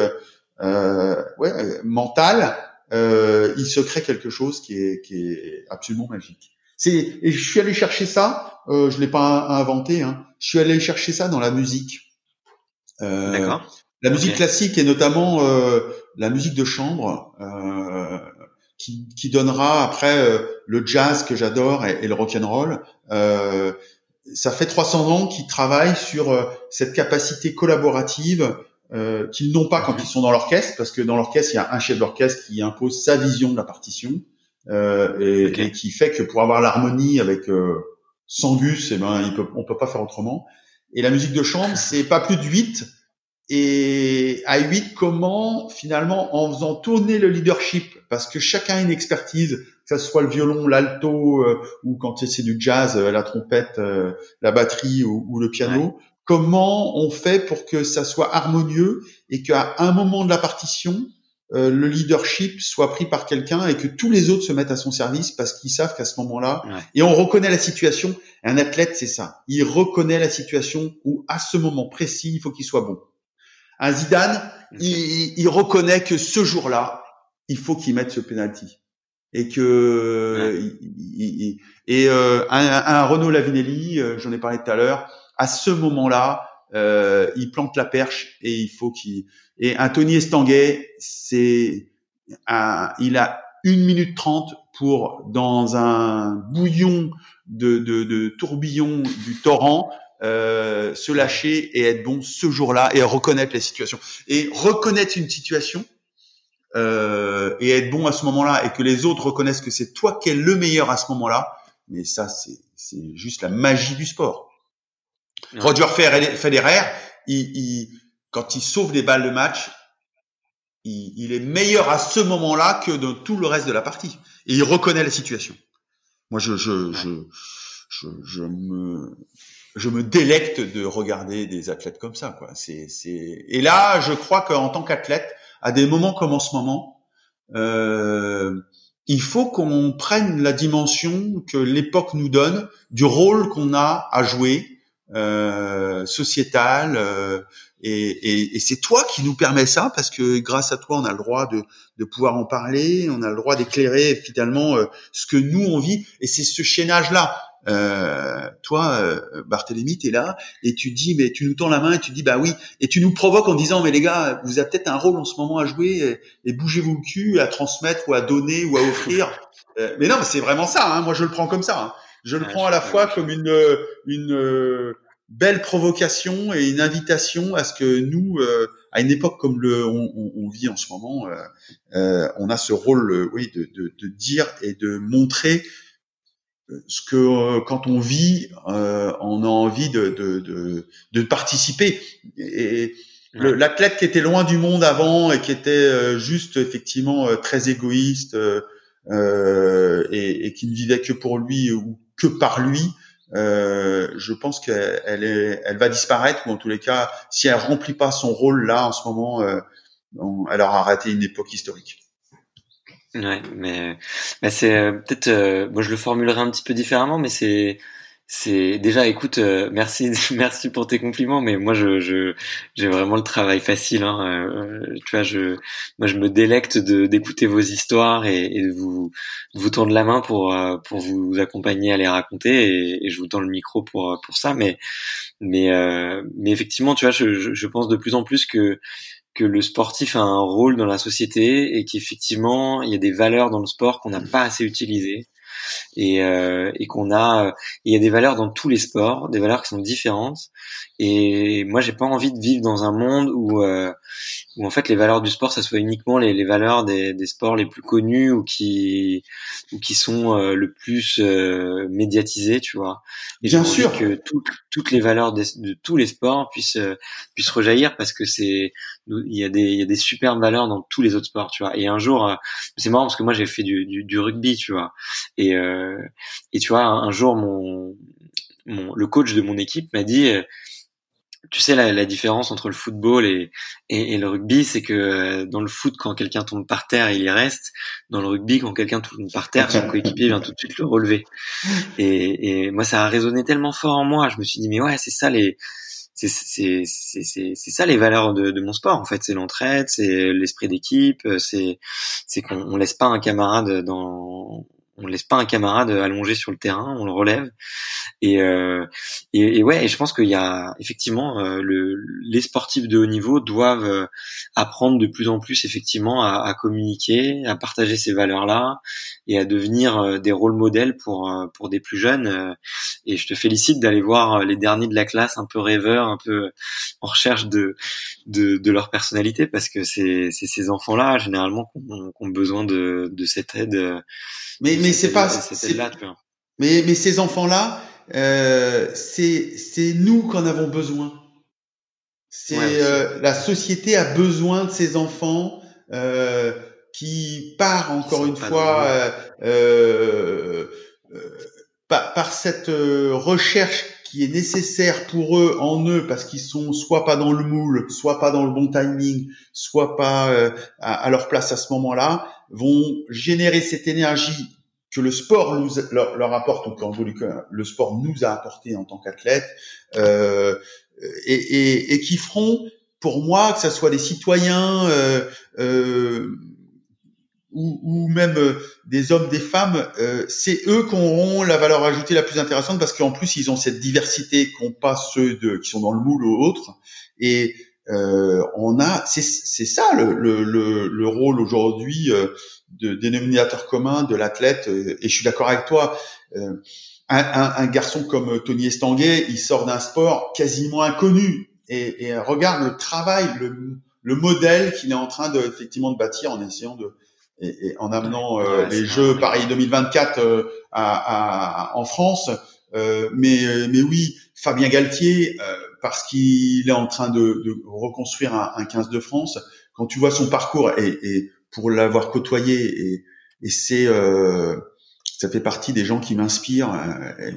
euh ouais, mentale, euh, il se crée quelque chose qui est, qui est absolument magique. C'est, et je suis allé chercher ça, euh, je l'ai pas inventé, hein, je suis allé chercher ça dans la musique. Euh, la musique classique et notamment euh, la musique de chambre, euh, qui, qui, donnera après le jazz que j'adore et, et, le rock and roll. Euh, ça fait 300 ans qu'ils travaillent sur euh, cette capacité collaborative euh, qu'ils n'ont pas quand mhm. ils sont dans l'orchestre, parce que dans l'orchestre, il y a un chef d'orchestre qui impose sa vision de la partition euh, et, et, qui fait que pour avoir l'harmonie avec euh, Sangus, eh ben, il peut, on peut pas faire autrement. Et la musique de chambre, c'est pas plus de 8. Et à 8, comment finalement, en faisant tourner le leadership, parce que chacun a une expertise, que ce soit le violon, l'alto, euh, ou quand c'est du jazz, euh, la trompette, euh, la batterie ou, le piano, comment on fait pour que ça soit harmonieux et qu'à un moment de la partition, le leadership soit pris par quelqu'un et que tous les autres se mettent à son service parce qu'ils savent qu'à ce moment-là, et on reconnaît la situation. Un athlète, c'est ça. Il reconnaît la situation où à ce moment précis, il faut qu'il soit bon. Un Zidane, il, il, reconnaît que ce jour-là, il faut qu'il mette ce penalty et que et euh, un, Renault Lavinelli, euh, j'en ai parlé tout à l'heure, à ce moment-là, euh, il plante la perche et il faut qu'il et un Tony Estanguet, c'est il a une minute trente pour dans un bouillon de, de, de tourbillon du torrent euh, se lâcher et être bon ce jour-là et reconnaître la situation et reconnaître une situation euh, et être bon à ce moment-là et que les autres reconnaissent que c'est toi qui es le meilleur à ce moment-là, mais ça c'est c'est juste la magie du sport. Roger Federer, il, il, quand il sauve des balles de match, il, il est meilleur à ce moment-là que dans tout le reste de la partie et il reconnaît la situation. Moi, je je, je je, je me je me délecte de regarder des athlètes comme ça quoi. C'est c'est et là, je crois qu'en tant qu'athlète à des moments comme en ce moment, euh, il faut qu'on prenne la dimension que l'époque nous donne du rôle qu'on a à jouer euh, sociétal euh, et, et, et c'est toi qui nous permet ça parce que grâce à toi on a le droit de, de pouvoir en parler on a le droit d'éclairer finalement euh, ce que nous on vit et c'est ce chaînage là euh, toi, euh, Barthélémy, tu es là et tu dis, mais tu nous tends la main et tu dis, bah oui, et tu nous provoques en disant, mais les gars, vous avez peut-être un rôle en ce moment à jouer et, bougez-vous le cul à transmettre ou à donner ou à offrir. Euh, mais non, mais c'est vraiment ça. Hein, moi, je le prends comme ça. Hein. Je le prends à la fois comme une, une euh, belle provocation et une invitation à ce que nous, à une époque comme le on, on, vit en ce moment, on a ce rôle, oui, de, de, de dire et de montrer ce que euh, quand on vit, euh, on a envie de, de, de, de participer. Et l'athlète qui était loin du monde avant et qui était euh, juste effectivement très égoïste et, et, qui ne vivait que pour lui ou que par lui, je pense qu'elle est, elle va disparaître ou en tous les cas, si elle remplit pas son rôle là en ce moment, elle aura raté une époque historique. Ouais, mais, mais c'est euh, peut-être, euh, moi je le formulerai un petit peu différemment, mais c'est c'est déjà écoute euh, merci merci pour tes compliments mais moi je je j'ai vraiment le travail facile hein, euh, tu vois je moi je me délecte de d'écouter vos histoires et, et, de vous de vous tendre la main pour euh, pour vous accompagner à les raconter et, et, je vous tends le micro pour pour ça. Mais mais mais effectivement tu vois je, je, je pense de plus en plus que que le sportif a un rôle dans la société et qu'effectivement il y a des valeurs dans le sport qu'on n'a pas assez utilisées et, euh, et qu'on a il y a des valeurs dans tous les sports des valeurs qui sont différentes. Et moi j'ai pas envie de vivre dans un monde où euh, où en fait les valeurs du sport ça soit uniquement les, les valeurs des, des sports les plus connus ou qui ou qui sont euh, le plus euh, médiatisés tu vois. Et bien sûr. que toutes toutes les valeurs de tous les sports puissent euh, puissent rejaillir parce que c'est il y a des il y a des superbes valeurs dans tous les autres sports tu vois. Et un jour c'est marrant parce que moi j'ai fait du, du, du, rugby tu vois. Et et tu vois un, jour mon, mon le coach de mon équipe m'a dit tu sais la, la, différence entre le football et, et, et le rugby, c'est que euh, dans le foot, quand quelqu'un tombe par terre, il y reste. Dans le rugby, quand quelqu'un tombe par terre, son coéquipier vient tout de suite le relever. Et, et, moi, ça a résonné tellement fort en moi. Je me suis dit, mais ouais, c'est ça les, c'est ça les valeurs de, de mon sport en fait. C'est l'entraide, c'est l'esprit d'équipe, c'est c'est qu'on laisse pas un camarade dans on laisse pas un camarade allongé sur le terrain, on le relève. Et, euh, et, et, ouais, et je pense qu'il y a effectivement euh, le, les sportifs de haut niveau doivent euh, apprendre de plus en plus effectivement à, à communiquer, à partager ces valeurs-là et à devenir euh, des rôles modèles pour pour des plus jeunes. Et je te félicite d'aller voir les derniers de la classe, un peu rêveurs, un peu en recherche de de, de leur personnalité, parce que c'est ces enfants-là généralement qui ont, besoin de, de cette aide. Mais c'est pas mais mais ces enfants-là euh, c'est nous qu'en avons besoin. C'est euh, la société a besoin de ces enfants euh, qui part encore une fois euh, euh, par, par, cette recherche qui est nécessaire pour eux en eux parce qu'ils sont soit pas dans le moule, soit pas dans le bon timing, soit pas à, à leur place à ce moment-là, vont générer cette énergie que le sport nous, leur, leur apporte, ou qu'en le sport nous a apporté en tant qu'athlète, euh, et, et, et, qui feront, pour moi, que ce soit des citoyens euh, euh, ou, ou, même des hommes, des femmes, euh, c'est eux qui auront la valeur ajoutée la plus intéressante parce qu'en plus ils ont cette diversité qu'ont pas ceux de, qui sont dans le moule ou autres. Et euh, on a, c'est ça le, le, le, le rôle aujourd'hui euh, de dénominateur commun de l'athlète. Euh, et je suis d'accord avec toi. Euh, un, un, un, garçon comme Tony Estanguet, il sort d'un sport quasiment inconnu et, et, regarde le travail, le, le modèle qu'il est en train de effectivement de bâtir en essayant de et, et en amenant euh, les Jeux Paris 2024 euh, à, à, en France. Euh, mais mais oui, Fabien Galtier, parce qu'il est en train de, de reconstruire un, un, 15 de France. Quand tu vois son parcours et, et pour l'avoir côtoyé et, et c'est euh, ça fait partie des gens qui m'inspirent. Euh,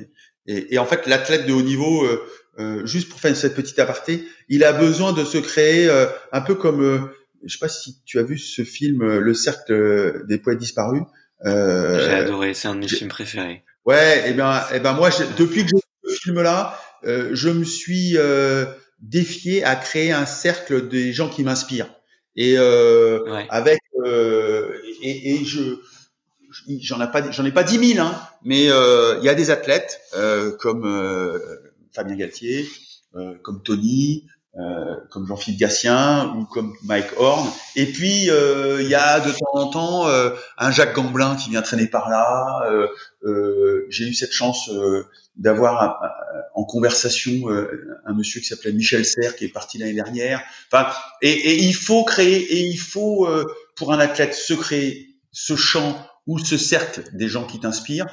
et, et, en fait, l'athlète de haut niveau, euh, euh, juste pour faire cette petite aparté, il a besoin de se créer euh, un peu comme, euh, je sais pas si tu as vu ce film, Le Cercle des poètes disparus. J'ai adoré, c'est un de mes films préférés. Ouais, et ben, et ben moi, depuis que j'ai vu ce film-là, je me suis défié à créer un cercle des gens qui m'inspirent et euh, ouais. avec euh, et, et, je j'en ai pas j'en ai pas dix mille hein, mais euh, il y a des athlètes euh, comme euh, Fabien Galtier, euh, comme Tony, euh, comme Jean-Philippe Gatien ou comme Mike Horn. Et puis il y a de temps en temps un Jacques Gamblin qui vient traîner par là. J'ai eu cette chance d'avoir en conversation un monsieur qui s'appelait Michel Serre qui est parti l'année dernière. Enfin, et, et, il faut créer et il faut pour un athlète se créer ce champ ou ce cercle des gens qui t'inspirent.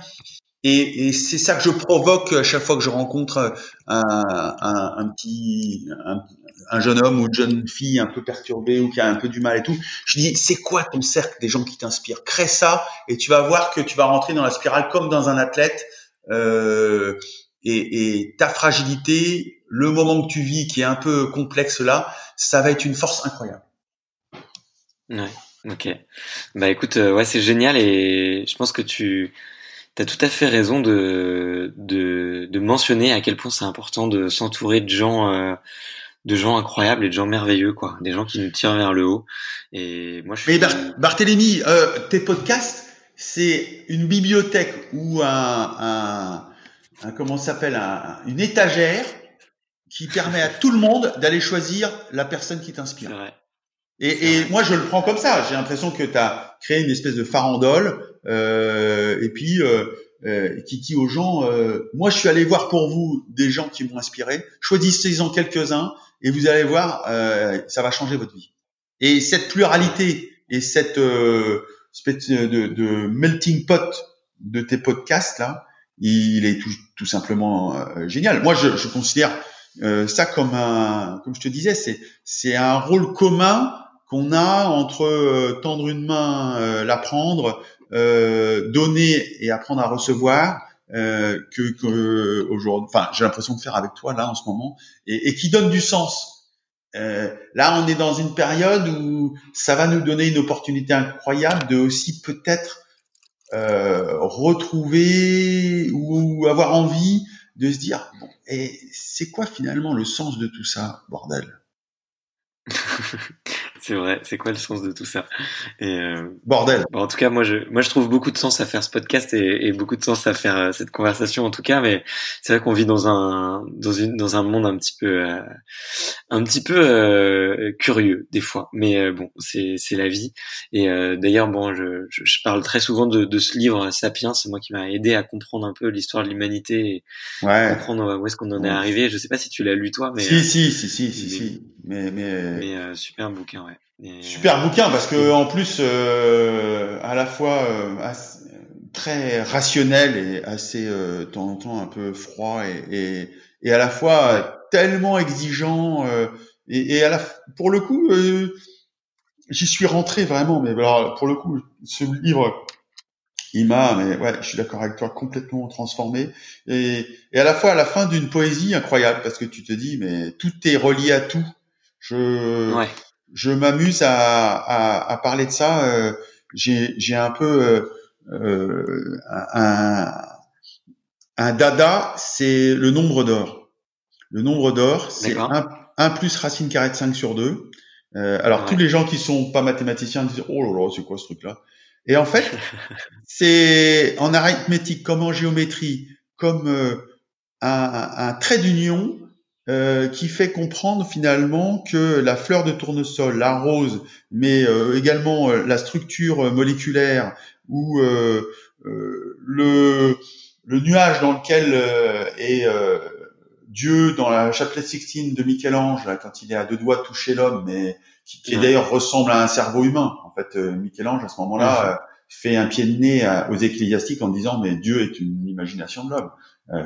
Et, et c'est ça que je provoque à chaque fois que je rencontre un, un, un petit, un, un, jeune homme ou une jeune fille un peu perturbée ou qui a un peu du mal et tout. Je dis, c'est quoi ton cercle des gens qui t'inspirent? Crée ça et tu vas voir que tu vas rentrer dans la spirale comme dans un athlète. Euh, et, et ta fragilité, le moment que tu vis qui est un peu complexe là, ça va être une force incroyable. Ouais. Ok. Bah écoute, euh, ouais, c'est génial et je pense que tu as tout à fait raison de, de, de mentionner à quel point c'est important de s'entourer de gens euh, de gens incroyables et de gens merveilleux, quoi, des gens qui nous tirent vers le haut. Et moi, je suis. Mais Barthélémy, euh, tes podcasts, c'est une bibliothèque ou un, un, un comment s'appelle, une étagère qui permet à tout le monde d'aller choisir la personne qui t'inspire. Et, et moi, je le prends comme ça. J'ai l'impression que tu as créé une espèce de farandole et puis euh, euh, qui dit aux gens, euh, moi, je suis allé voir pour vous des gens qui m'ont inspiré. Choisissez-en quelques-uns et vous allez voir, euh, ça va changer votre vie. Et cette pluralité et cette euh, espèce de, de, melting pot de tes podcasts là, il est tout, simplement génial. Moi, je, je considère ça comme un, comme je te disais, c'est c'est un rôle commun qu'on a entre euh, tendre une main, euh, la prendre, euh, donner et apprendre à recevoir, que, que aujourd'hui, enfin, j'ai l'impression de faire avec toi là en ce moment, et, et qui donne du sens. là, on est dans une période où ça va nous donner une opportunité incroyable de aussi peut-être retrouver ou avoir envie de se dire bon, et c'est quoi finalement le sens de tout ça, bordel? c'est vrai. C'est quoi le sens de tout ça? Et euh, Bordel. en tout cas, moi, je, moi, je trouve beaucoup de sens à faire ce podcast et, et beaucoup de sens à faire euh, cette conversation, en tout cas. Mais c'est vrai qu'on vit dans un, dans une, dans un monde un petit peu, euh, un petit peu euh, curieux des fois. Mais bon, c'est, c'est la vie. Et d'ailleurs, bon, je, je, parle très souvent de, de ce livre Sapiens, c'est moi qui m'a aidé à comprendre un peu l'histoire de l'humanité et ouais. comprendre où est-ce qu'on en est arrivé. Je sais pas si tu l'as lu toi, mais si, si, si, si, si, si. Mais, mais, mais super bouquin, ouais. Super bouquin parce que en plus euh, à la fois euh, très rationnel et assez euh, de temps en temps un peu froid et, et, et à la fois tellement exigeant euh, et, et, à la pour le coup euh, j'y suis rentré vraiment mais alors pour le coup ce livre il m'a mais ouais je suis d'accord avec toi complètement transformé et, et à la fois à la fin d'une poésie incroyable parce que tu te dis mais tout est relié à tout je ouais je m'amuse à, à, à, parler de ça. Euh, J'ai un peu euh, euh, un, un dada, c'est le nombre d'or. Le nombre d'or, c'est 1, plus racine carrée de 5 sur 2. Euh, alors tous les gens qui sont pas mathématiciens disent oh là là c'est quoi ce truc là Et en fait c'est en arithmétique comme en géométrie comme euh, un, un, trait d'union euh, qui fait comprendre finalement que la fleur de tournesol, la rose, mais euh, également euh, la structure moléculaire ou le, le nuage dans lequel est Dieu dans la chapelle Sixtine de Michel-Ange, quand il est à deux doigts de toucher l'homme, mais qui, qui d'ailleurs ressemble à un cerveau humain. En fait, Michel-Ange à ce moment-là fait un pied de nez aux ecclésiastiques en disant mais Dieu est une imagination de l'homme. Euh,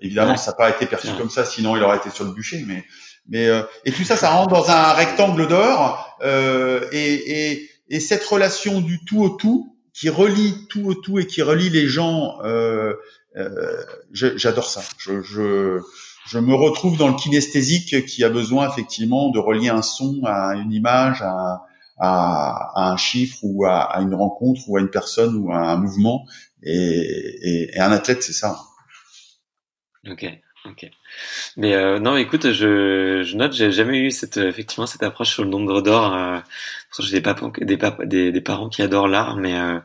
évidemment, ça n'a pas été perçu comme ça, sinon il aurait été sur le bûcher. Mais, mais euh, et tout ça, ça rentre dans un rectangle d'or. Euh, et, et, et, cette relation du tout au tout, qui relie tout au tout et qui relie les gens, euh, euh, j'adore ça. Je, je, je, me retrouve dans le kinesthésique qui a besoin effectivement de relier un son à une image, à, à, à un chiffre ou à, à, une rencontre ou à une personne ou à un mouvement. Et, et, et un athlète, c'est ça. Ok, ok. Mais euh, non, écoute, je, je note, j'ai jamais eu cette effectivement cette approche sur le nombre d'or. Euh, j'ai des, des, des, parents qui adorent l'art, mais euh,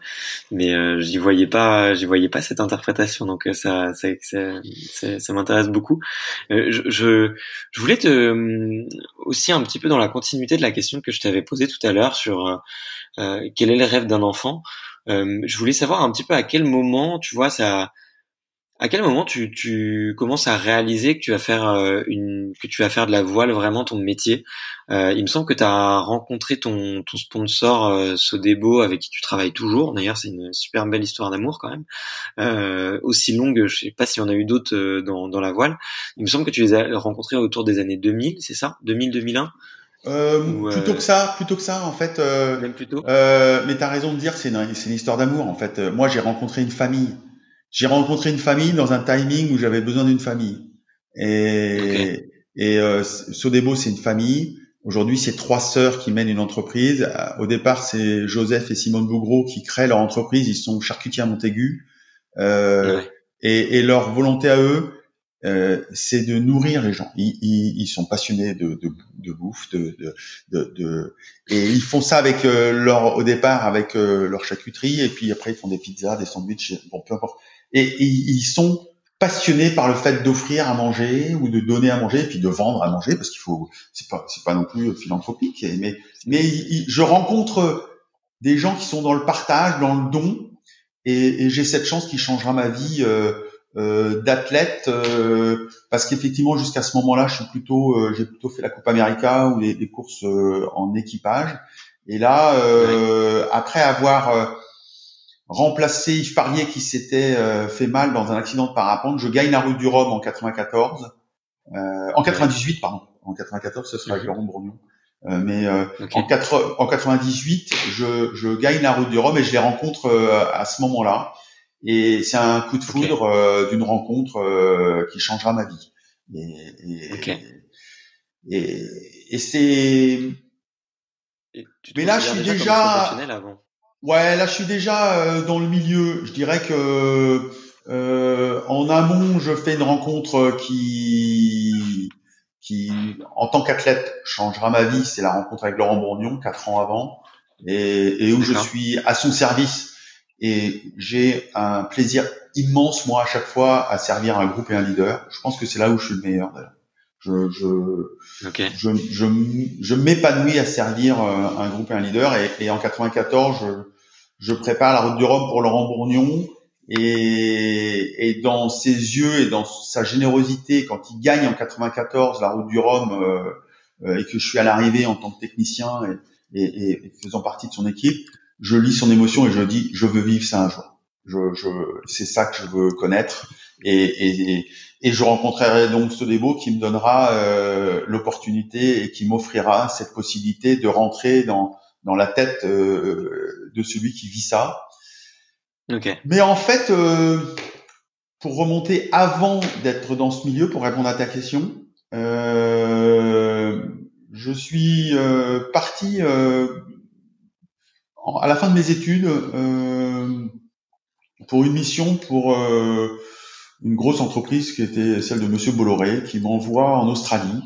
mais euh, j'y voyais pas, j'y voyais pas cette interprétation. Donc euh, ça, ça, ça, ça m'intéresse beaucoup. Euh, je, je, je, voulais te aussi un petit peu dans la continuité de la question que je t'avais posée tout à l'heure sur quel est le rêve d'un enfant. je voulais savoir un petit peu à quel moment, tu vois, ça à quel moment tu, tu commences à réaliser que tu vas faire euh, une que tu vas faire de la voile vraiment ton métier? Euh, Il me semble que tu as rencontré ton, ton sponsor euh, Sodebo avec qui tu travailles toujours. D'ailleurs, c'est une super belle histoire d'amour quand même. Euh, aussi longue, je sais pas s'il y en a eu d'autres euh, dans, dans la voile. Il me semble que tu les as rencontrés autour des années 2000, c'est ça? 2000-2001 euh, plutôt que ça, plutôt que ça, en fait. Euh, Même plutôt? Euh, mais t'as raison de dire, c'est une, une histoire d'amour, en fait. Moi, j'ai rencontré une famille j'ai rencontré une famille dans un timing où j'avais besoin d'une famille. Et, et euh, Sodebo, c'est une famille. Aujourd'hui, c'est trois sœurs qui mènent une entreprise. Euh, au départ, c'est Joseph et Simone Bougro qui créent leur entreprise. Ils sont charcutiers à Montaigu. Euh, et, et, leur volonté à eux, euh, c'est de nourrir les gens. Ils, ils, ils sont passionnés de, de, de bouffe, de, de, de, et ils font ça avec euh, leur au départ avec euh, leur charcuterie, et puis après ils font des pizzas, des sandwichs, bon peu importe. Et, et ils sont passionnés par le fait d'offrir à manger ou de donner à manger, et puis de vendre à manger, parce qu'il faut, c'est pas, c'est pas non plus philanthropique, mais mais je rencontre des gens qui sont dans le partage, dans le don, et, et j'ai cette chance qui changera ma vie. Euh, euh, d'athlètes euh, parce qu'effectivement jusqu'à ce moment-là, je suis plutôt, euh, j'ai plutôt fait la Coupe América ou les, courses en équipage. Et là, après avoir remplacé Yves Parier qui s'était fait mal dans un accident de parapente, je gagne la route du Rhum en 94, en 98 pardon, en 94 ce sera avec Laurent Bourgnon. mais en, 4, en 98, je, je gagne la route du Rhum et je les rencontre à ce moment-là. Et c'est un coup de foudre euh, d'une rencontre euh, qui changera ma vie. Et, et, et, c'est. Mais là, je suis déjà. Avant? Ouais, là, je suis déjà euh, dans le milieu. Je dirais que euh, en amont, je fais une rencontre qui, qui, en tant qu'athlète, changera ma vie. C'est la rencontre avec Laurent Bourgnon, quatre ans avant, et, et où je suis à son service et j'ai un plaisir immense moi à chaque fois à servir un groupe et un leader. Je pense que c'est là où je suis le meilleur d'ailleurs. Je je, je, je, je m'épanouis à servir euh, un groupe et un leader et, et en 94 je, je prépare la route du Rhum pour Laurent Bourgnon et, et dans ses yeux et dans sa générosité quand il gagne en 94 la route du Rhum euh, euh, et que je suis à l'arrivée en tant que technicien et, et, et faisant partie de son équipe je lis son émotion et je dis je veux vivre ça un jour. Je, je c'est ça que je veux connaître et, je rencontrerai donc ce débo qui me donnera euh, l'opportunité et qui m'offrira cette possibilité de rentrer dans dans la tête euh, de celui qui vit ça. Okay. Mais en fait, euh, pour remonter avant d'être dans ce milieu, pour répondre à ta question, euh, je suis euh, parti à la fin de mes études euh, pour une mission pour euh, une grosse entreprise qui était celle de Monsieur Bolloré, qui m'envoie en Australie.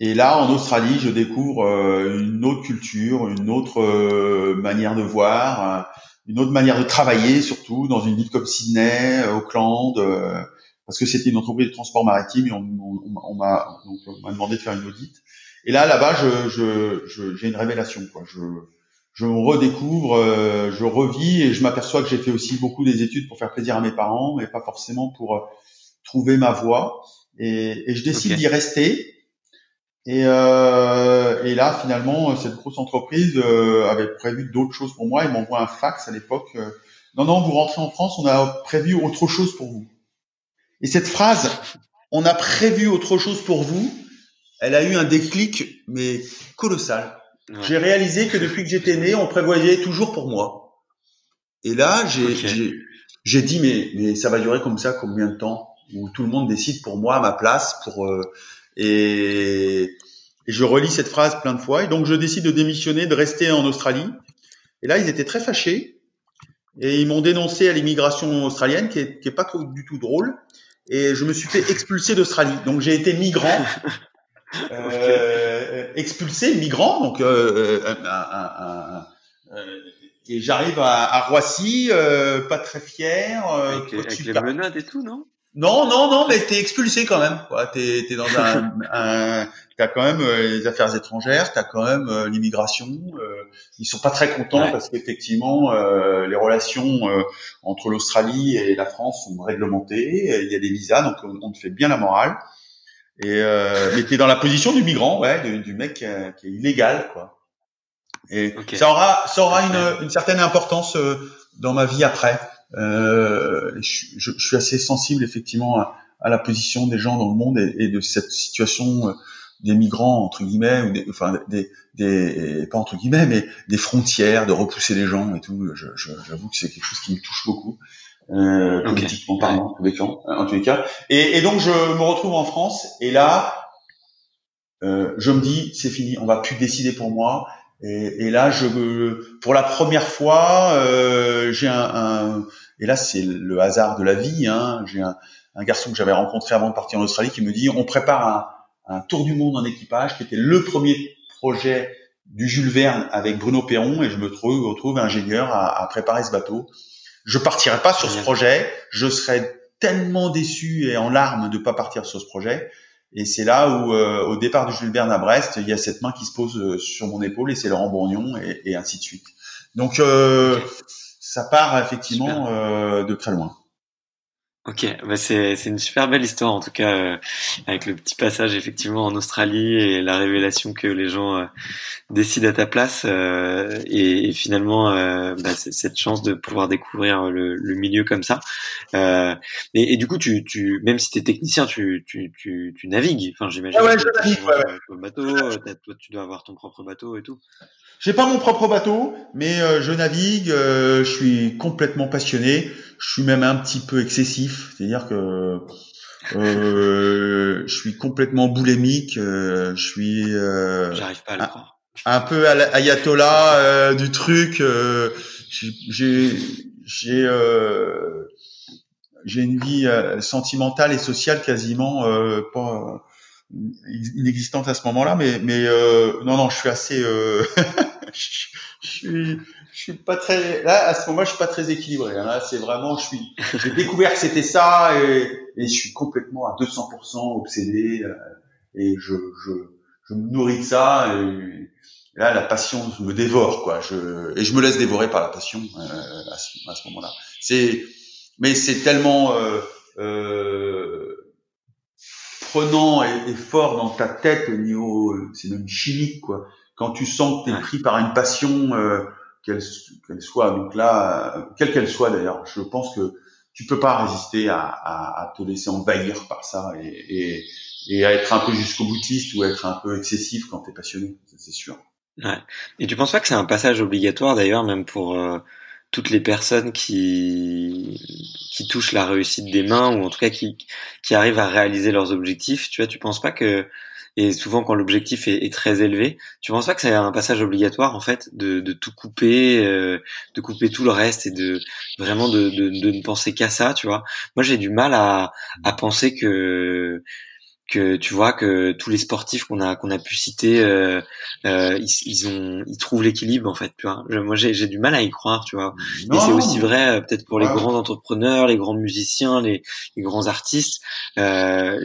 Et là, en Australie, je découvre euh, une autre culture, une autre manière de voir, une autre manière de travailler, surtout dans une ville comme Sydney, Auckland, parce que c'était une entreprise de transport maritime et on, on, m'a demandé de faire une audite. Et là, là-bas, je, je, j'ai une révélation. Quoi. Je, je me redécouvre, euh, je revis et je m'aperçois que j'ai fait aussi beaucoup des études pour faire plaisir à mes parents, mais pas forcément pour euh, trouver ma voie. Et, et je décide d'y rester. Et, euh, et, là, finalement, cette grosse entreprise euh, avait prévu d'autres choses pour moi. Ils m'envoient un fax à l'époque. non, non, vous rentrez en France, on a prévu autre chose pour vous. Et cette phrase, on a prévu autre chose pour vous, elle a eu un déclic, mais colossal. J'ai réalisé que depuis que j'étais né, on prévoyait toujours pour moi. Et là, j'ai j'ai dit mais mais ça va durer comme ça combien de temps? Où tout le monde décide pour moi à ma place pour euh, et, et, je relis cette phrase plein de fois et donc je décide de démissionner, de rester en Australie. Et là, ils étaient très fâchés et ils m'ont dénoncé à l'immigration australienne qui est, qui est pas du tout drôle et je me suis fait expulser d'Australie. Donc j'ai été migrant euh, expulsé, migrant, donc euh, euh, et j'arrive à, à, Roissy, pas très fier. avec, avec les menades et tout, non? Non, non, non, mais t'es expulsé quand même. T'es es dans un, un t'as quand même les affaires étrangères, t'as quand même l'immigration. ils sont pas très contents parce qu'effectivement les relations entre l'Australie et la France sont réglementées. Il y a des visas, donc on, on te fait bien la morale. Et euh, mais t'es dans la position du migrant, ouais, du, du mec qui, est illégal, quoi. Et ça aura, ça aura une, une certaine importance euh, dans ma vie après. Euh, je, je, suis assez sensible effectivement à, à, la position des gens dans le monde et, et de cette situation euh, des migrants entre guillemets ou des, enfin des, des pas entre guillemets mais des frontières de repousser les gens et tout. J'avoue que c'est quelque chose qui me touche beaucoup euh, politiquement parlant, en tous les cas. Et, et, donc je me retrouve en France et là, euh, je me dis c'est fini, on va plus décider pour moi. Et, et là, je, pour la première fois, euh, j'ai un, un, Et là, c'est le hasard de la vie. Hein. J'ai un, un, garçon que j'avais rencontré avant de partir en Australie qui me dit on prépare un, un tour du monde en équipage, qui était le premier projet du Jules Verne avec Bruno Perron, et je me trouve, retrouve ingénieur à, à préparer ce bateau. Je partirai pas sur ce projet, je serais tellement déçu et en larmes de pas partir sur ce projet. Et c'est là où, euh, au départ du Jules Verne à Brest, il y a cette main qui se pose euh, sur mon épaule et c'est Laurent Bourgnon et, et, ainsi de suite. Donc, euh, ça part effectivement euh, de très loin. Ok, bah c'est une super belle histoire en tout cas euh, avec le petit passage effectivement en Australie et la révélation que les gens euh, décident à ta place euh, et, et, finalement bah, cette chance de pouvoir découvrir le, le milieu comme ça. Et, et, du coup tu tu même si t'es technicien tu tu tu, tu navigues. Enfin j'imagine. Ah ouais, je navigue. Ouais, bateau, toi tu dois avoir ton propre bateau et tout. J'ai pas mon propre bateau, mais euh, je navigue. Euh, je suis complètement passionné. Je suis même un petit peu excessif, c'est-à-dire que euh, je suis complètement boulimique. je suis. J'arrive pas à le croire. Un, peu à ayatollah du truc. j'ai j'ai j'ai une vie sentimentale et sociale quasiment pas inexistante à ce moment-là, mais mais non non, je suis assez je, suis, je suis pas très là à ce moment-là, je suis pas très équilibré. Là, hein. c'est vraiment, je suis, j'ai découvert que c'était ça et, et, je suis complètement à 200% obsédé euh, et je, je, je me nourris de ça et là la passion me dévore quoi. Je et je me laisse dévorer par la passion euh, à ce, à ce moment-là. C'est mais c'est tellement euh, euh, prenant et, et, fort dans ta tête au niveau, c'est même chimique quoi quand tu sens que tu es pris par une passion, qu'elle soit, donc là, euh, quelle qu'elle soit d'ailleurs, je pense que tu peux pas résister à, à, à te laisser envahir par ça et, et, et à être un peu jusqu'au boutiste ou être un peu excessif quand tu es passionné, c'est sûr. Ouais. Et tu penses pas que c'est un passage obligatoire d'ailleurs, même pour euh, toutes les personnes qui qui touchent la réussite des mains ou en tout cas qui qui arrivent à réaliser leurs objectifs? Tu vois, tu penses pas que et souvent quand l'objectif est, très élevé, tu penses pas que c'est un passage obligatoire en fait de, tout couper, euh, de couper tout le reste et de vraiment de, ne penser qu'à ça, tu vois? Moi j'ai du mal à penser que que tu vois que tous les sportifs qu'on a qu'on a pu citer euh, euh, ils, ils, ont ils trouvent l'équilibre en fait tu vois. Moi j'ai j'ai du mal à y croire tu vois. Et c'est aussi vrai euh, peut-être pour les grands entrepreneurs les grands musiciens les, les grands artistes. Euh,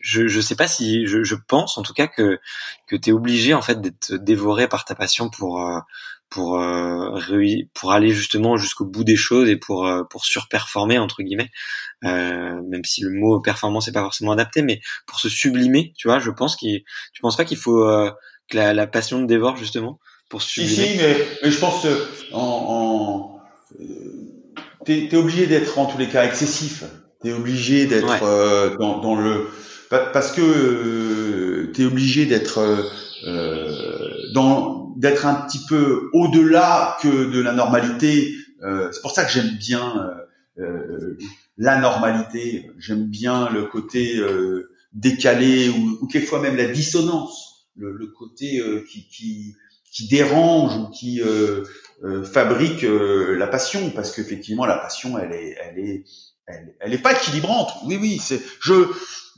je je sais pas si je, je pense en tout cas que que tu es obligé en fait d'être dévoré par ta passion pour euh, pour euh, pour aller justement jusqu'au bout des choses et pour euh, pour surperformer entre guillemets. Euh, même si le mot performance n'est pas forcément adapté mais pour se sublimer tu vois je pense qu'il tu penses pas qu'il faut euh, que la, la, passion te dévore justement pour se sublimer si, mais, mais, je pense en, en t'es es obligé d'être en tous les cas excessif. T'es obligé d'être dans, dans le parce que t'es obligé d'être dans d'être un petit peu au-delà que de la normalité. Euh, c'est pour ça que j'aime bien euh, euh, la normalité. J'aime bien le côté euh, décalé ou, ou, quelquefois même la dissonance, le, le côté euh, qui, qui, qui, dérange ou qui fabrique la passion, parce qu'effectivement la passion, elle est, elle est, elle, elle est pas équilibrante. Oui, oui, c'est je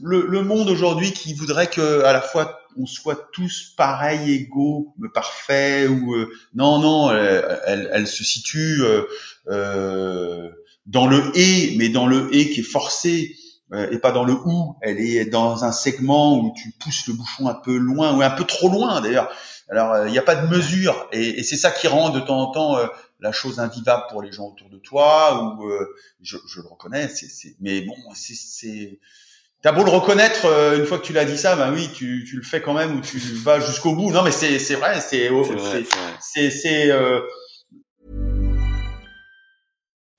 le, le monde aujourd'hui qui voudrait que à la fois on soit tous pareils, égaux, parfaits ou euh, non, non, elle, elle, se situe euh, euh, dans le et, mais dans le et qui est forcé euh, et pas dans le ou. Elle est dans un segment où tu pousses le bouchon un peu loin ou un peu trop loin d'ailleurs. Alors il n'y a pas de mesure et, et c'est ça qui rend de temps en temps la chose invivable pour les gens autour de toi ou je, je, le reconnais. C'est, mais bon, c'est T'as beau le reconnaître, euh, une fois que tu l'as dit ça, ben oui, tu, tu le fais quand même ou tu vas jusqu'au bout. Non, mais c'est c'est vrai, c'est c'est c'est. Euh...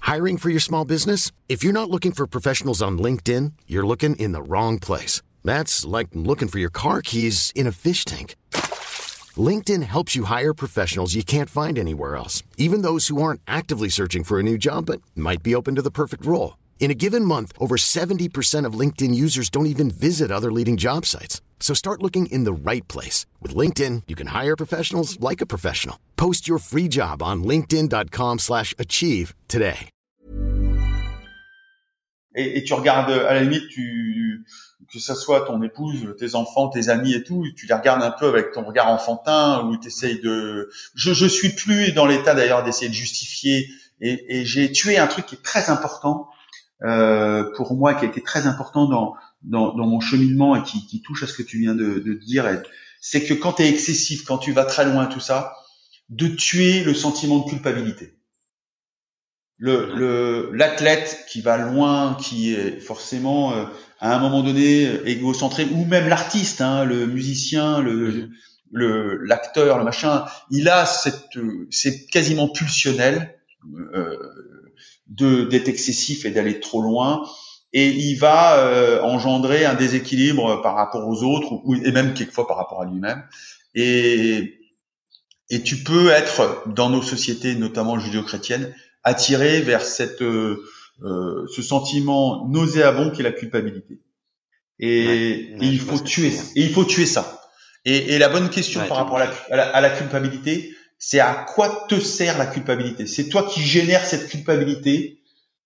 Hiring for your small business? If you're not looking for professionals on LinkedIn, you're looking in the wrong place. That's like looking for your car keys in a fish tank. LinkedIn helps you hire professionals you can't find anywhere else, even those who aren't actively searching for a new job but might be open to the perfect role. In a given month, over 70% of LinkedIn users don't even visit other leading job sites. So start looking in the right place. With LinkedIn, you can hire professionals like a professional. Post your free job on linkedin.com slash achieve today. et, et, tu regardes à la limite tu que ça soit ton épouse, tes enfants, tes amis et tout, tu les regardes un peu avec ton regard enfantin ou tu essayes de je je suis plus dans l'état d'ailleurs d'essayer de justifier et, et j'ai tué un truc qui est très important pour moi qui a été très important dans dans, dans mon cheminement et qui, qui, touche à ce que tu viens de, de dire c'est que quand tu es excessif, quand tu vas très loin tout ça, de tuer le sentiment de culpabilité. Le l'athlète qui va loin, qui est forcément euh, à un moment donné égocentré, ou même l'artiste, hein, le musicien, le le l'acteur, le machin, il a cette c'est quasiment pulsionnel euh, de d'être excessif et d'aller trop loin, et il va euh, engendrer un déséquilibre par rapport aux autres, ou, et même quelquefois par rapport à lui-même. Et et tu peux être dans nos sociétés, notamment judéo-chrétiennes, attiré vers cette, euh, euh, ce sentiment nauséabond qui est la culpabilité. Et, il faut tuer, et il faut tuer ça. Et, et la bonne question par rapport à la, à la, culpabilité, c'est à quoi te sert la culpabilité? C'est toi qui génères cette culpabilité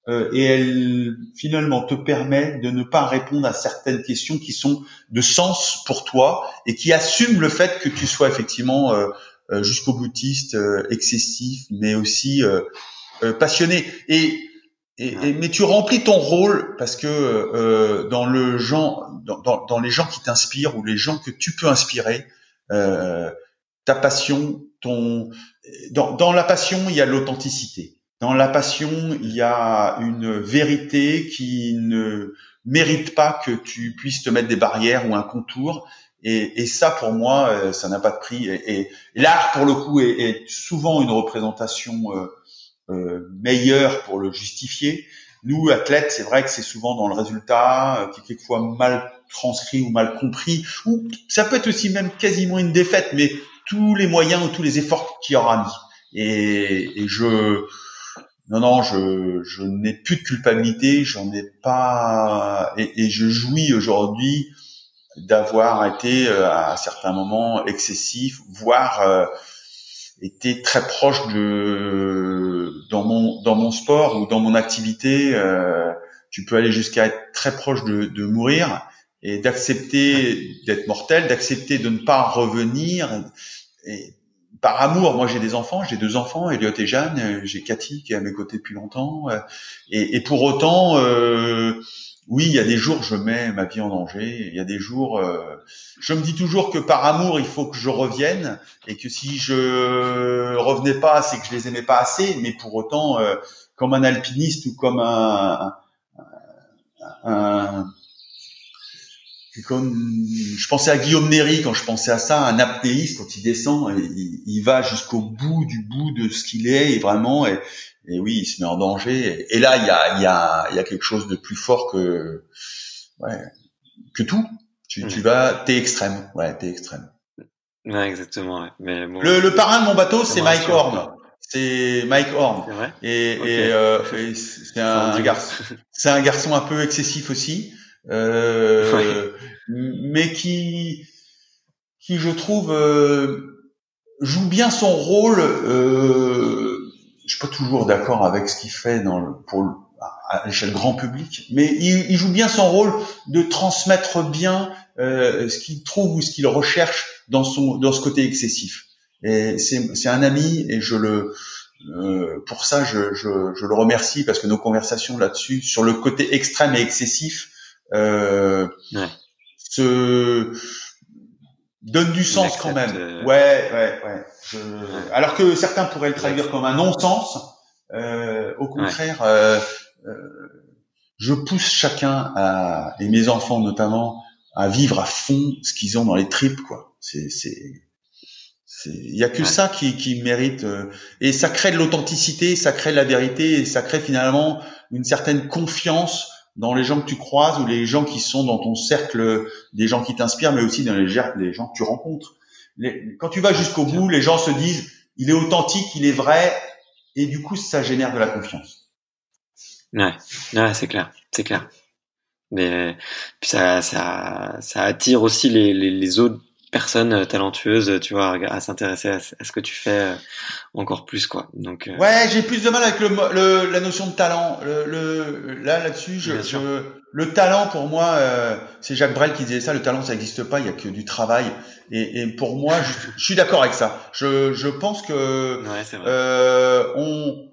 euh, et elle finalement te permet de ne pas répondre à certaines questions qui sont de sens pour toi et qui assument le fait que tu sois effectivement euh, euh jusqu'au boutiste, euh, excessif, mais aussi euh, passionné. Et, et, mais tu remplis ton rôle parce que euh, dans le genre, dans, dans, les gens qui t'inspirent ou les gens que tu peux inspirer, euh, ta passion, dans, dans la passion, il y a l'authenticité. Dans la passion, il y a une vérité qui ne mérite pas que tu puisses te mettre des barrières ou un contour. Et, et ça, pour moi, euh, ça n'a pas de prix. Et, et l'art, pour le coup, est, est, souvent une représentation euh, euh, meilleur pour le justifier. Nous, athlètes, c'est vrai que c'est souvent dans le résultat, euh, qui est quelquefois mal transcrit ou mal compris, ou ça peut être aussi même quasiment une défaite, mais tous les moyens ou tous les efforts qu'il y aura mis. Et, et je, non, non, je, je n'ai plus de culpabilité, j'en ai pas, et, et je jouis aujourd'hui d'avoir été euh, à certains moments excessif, voire été très proche de dans mon dans mon sport ou dans mon activité, euh, tu peux aller jusqu'à être très proche de, de mourir et d'accepter d'être mortel, d'accepter de ne pas revenir. Et par amour, moi j'ai des enfants, j'ai deux enfants, Elliot et Jeanne, j'ai Cathy qui est à mes côtés depuis longtemps, et, et pour autant. Euh, oui, il y a des jours je mets ma vie en danger. Il y a des jours, euh, je me dis toujours que par amour il faut que je revienne et que si je revenais pas, c'est que je les aimais pas assez. Mais pour autant, euh, comme un alpiniste ou comme un, un, comme je pensais à Guillaume Néry quand je pensais à ça, un apnéiste quand il descend, il, il va jusqu'au bout du bout de ce qu'il est et vraiment et, et oui, il se met en danger. Et là, il y a, y, a, y a quelque chose de plus fort que, ouais, que tout. Tu, tu vas, t'es extrême. Ouais, t'es extrême. Ouais, exactement. Ouais. Mais bon, le, le, parrain de mon bateau, c'est Mike Horn. C'est Mike Horn. Vrai et, okay. et, euh, c'est un, garçon, c'est un garçon un peu excessif aussi, euh, ouais. mais qui, qui je trouve euh, joue bien son rôle. Euh, je suis pas toujours d'accord avec ce qu'il fait dans le, pour à l'échelle grand public, mais il, il, joue bien son rôle de transmettre bien euh, ce qu'il trouve ou ce qu'il recherche dans son dans ce côté excessif. Et c'est c'est un ami et je le euh, pour ça je, je, je le remercie parce que nos conversations là-dessus sur le côté extrême et excessif euh, ouais. se donne du sens quand même. Euh... Ouais, ouais, ouais. Je... Alors que certains pourraient le traduire comme un non-sens. Euh, au contraire, ouais. euh, je pousse chacun à, et mes enfants notamment, à vivre à fond ce qu'ils ont dans les tripes, quoi. C'est, c'est, il y a que ouais. ça qui, qui mérite, euh, et ça crée de l'authenticité, ça crée de la vérité, et ça crée finalement une certaine confiance dans les gens que tu croises ou les gens qui sont dans ton cercle, des gens qui t'inspirent, mais aussi dans les, les gens que tu rencontres. Quand tu vas jusqu'au bout, les gens se disent, il est authentique, il est vrai, et du coup, ça génère de la confiance. Ouais, ouais c'est clair, c'est clair. Mais puis ça, ça, ça attire aussi les autres personnes talentueuses, tu vois, à s'intéresser à, ce que tu fais encore plus, quoi. Donc. Ouais, j'ai plus de mal avec le, la notion de talent. Le, là, là-dessus, je, le talent pour moi, c'est Jacques Brel qui disait ça. Le talent, ça n'existe pas. Il y a que du travail. Et, et pour moi, je, je suis d'accord avec ça. Je, je pense que ouais, euh, on,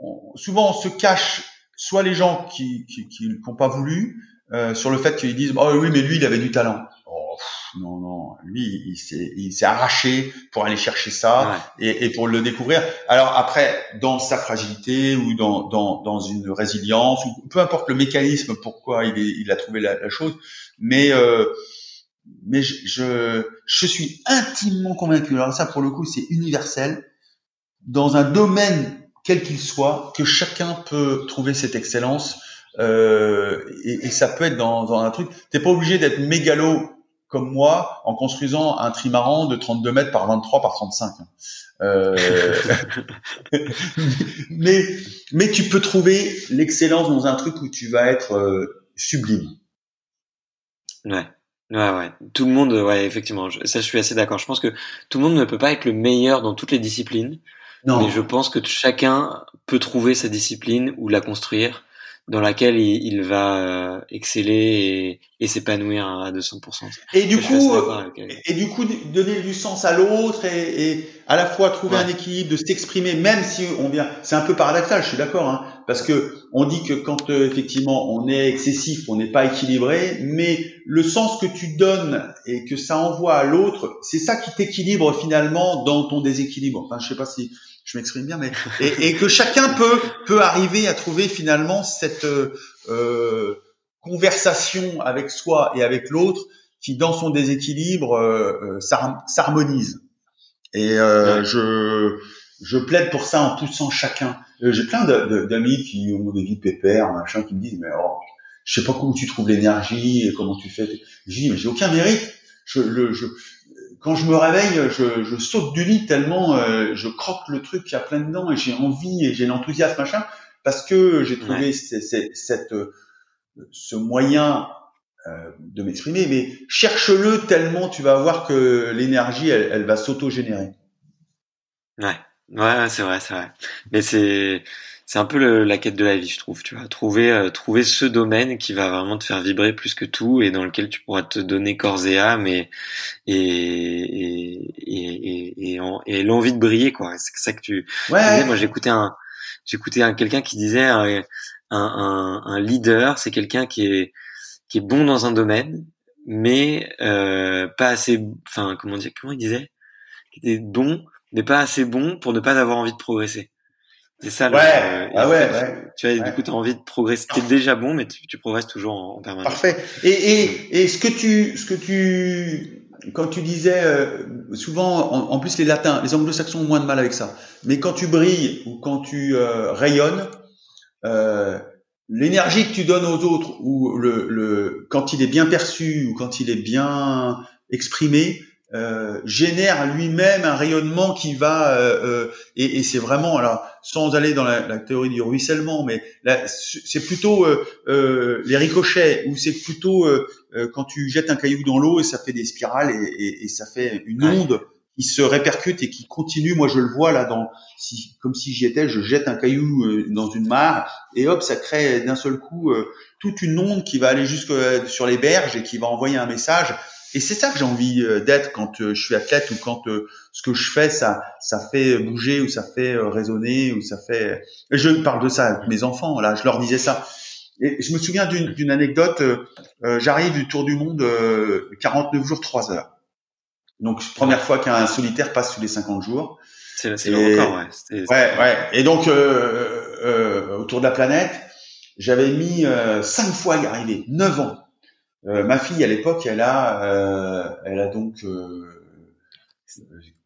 on, souvent on se cache soit les gens qui qui, qui, qui pas voulu euh, sur le fait qu'ils disent oh oui mais lui il avait du talent. Non non, lui il s'est il s'est arraché pour aller chercher ça et, et, pour le découvrir. Alors après dans sa fragilité ou dans dans dans une résilience ou peu importe le mécanisme pourquoi il est, il a trouvé la, la chose, mais euh, mais je, je, je, suis intimement convaincu, alors ça pour le coup c'est universel, dans un domaine quel qu'il soit, que chacun peut trouver cette excellence, euh, et, et, ça peut être dans, dans un truc, t'es pas obligé d'être mégalo comme moi en construisant un trimaran de 32 mètres par 23 par 35. Euh, mais, mais tu peux trouver l'excellence dans un truc où tu vas être euh, sublime. Ouais. Ouais, ouais. Tout le monde, ouais, effectivement. Ça, je suis assez d'accord. Je pense que tout le monde ne peut pas être le meilleur dans toutes les disciplines. Non. Mais je pense que chacun peut trouver sa discipline ou la construire dans laquelle il, il va euh, exceller et, et s'épanouir à 200%. Et du coup, et du coup, donner du sens à l'autre et, et, à la fois trouver un équilibre, de s'exprimer, même si on vient. C'est un peu paradoxal, je suis d'accord, hein, parce que on dit que quand euh, effectivement on est excessif, on n'est pas équilibré, mais le sens que tu donnes et que ça envoie à l'autre, c'est ça qui t'équilibre finalement dans ton déséquilibre. Enfin, je sais pas si je m'exprime bien, mais et, et, que chacun peut peut arriver à trouver finalement cette euh, conversation avec soi et avec l'autre qui, dans son déséquilibre, euh, euh s'harmonise. Et euh, je je plaide pour ça en poussant chacun. Euh, j'ai plein d'amis qui ont des vies pépères, machin, qui me disent mais oh, je sais pas comment tu trouves l'énergie et comment tu fais. Je dis mais j'ai aucun mérite. Je, le, je, quand je me réveille, je, je saute du lit tellement euh, je croque le truc qui a plein dedans et j'ai envie et j'ai l'enthousiasme machin parce que j'ai trouvé cette, euh, ce moyen euh, de m'exprimer. Mais cherche-le tellement tu vas voir que l'énergie elle, elle va s'auto-générer. Ouais, ouais, c'est vrai, c'est vrai. Mais c'est c'est un peu le, la quête de la vie, je trouve. Tu vois, trouver euh, trouver ce domaine qui va vraiment te faire vibrer plus que tout et dans lequel tu pourras te donner corps et âme et et et et, et, l'envie de briller quoi. C'est ça que tu. Ouais. moi, j'écoutais un j'écoutais un quelqu'un qui disait un, un, un leader, c'est quelqu'un qui est qui est bon dans un domaine, mais euh, pas assez. Enfin, comment dire Comment il disait? Qui était bon, mais pas assez bon pour ne pas avoir envie de progresser. C'est ça. Ouais. ah ouais, Tu vois, du coup, tu as envie de progresser. T'es déjà bon, mais tu, tu progresses toujours en, permanence. Parfait. Et, et, et ce que tu, ce que tu, quand tu disais, euh, souvent, en, plus les latins, les anglo-saxons ont moins de mal avec ça. Mais quand tu brilles ou quand tu euh, rayonnes, euh, l'énergie que tu donnes aux autres ou le, le, quand il est bien perçu ou quand il est bien exprimé, euh, génère lui-même un rayonnement qui va euh, euh, et, et c'est vraiment alors sans aller dans la, la théorie du ruissellement mais c'est plutôt euh, les ricochets ou c'est plutôt quand tu jettes un caillou dans l'eau et ça fait des spirales et, et, et ça fait une onde qui se répercute et qui continue. Moi je le vois là dans si comme si j'y étais je jette un caillou dans une mare et hop ça crée d'un seul coup toute une onde qui va aller jusque sur les berges et qui va envoyer un message et c'est ça que j'ai envie euh, d'être quand euh, je suis athlète ou quand euh, ce que je fais, ça, ça fait bouger ou ça fait résonner ou ça fait. Je parle de ça avec mes enfants. Là, je leur disais ça. Et je me souviens d'une anecdote. J'arrive du Tour du Monde 49 jours 3 heures. Donc première fois qu'un solitaire passe sous les 50 jours. C'est le record, ouais. Ouais, ouais. Et donc autour de la planète, j'avais mis cinq fois à y arriver, 9 ans. Euh, ma fille, à l'époque, elle a, euh, elle a donc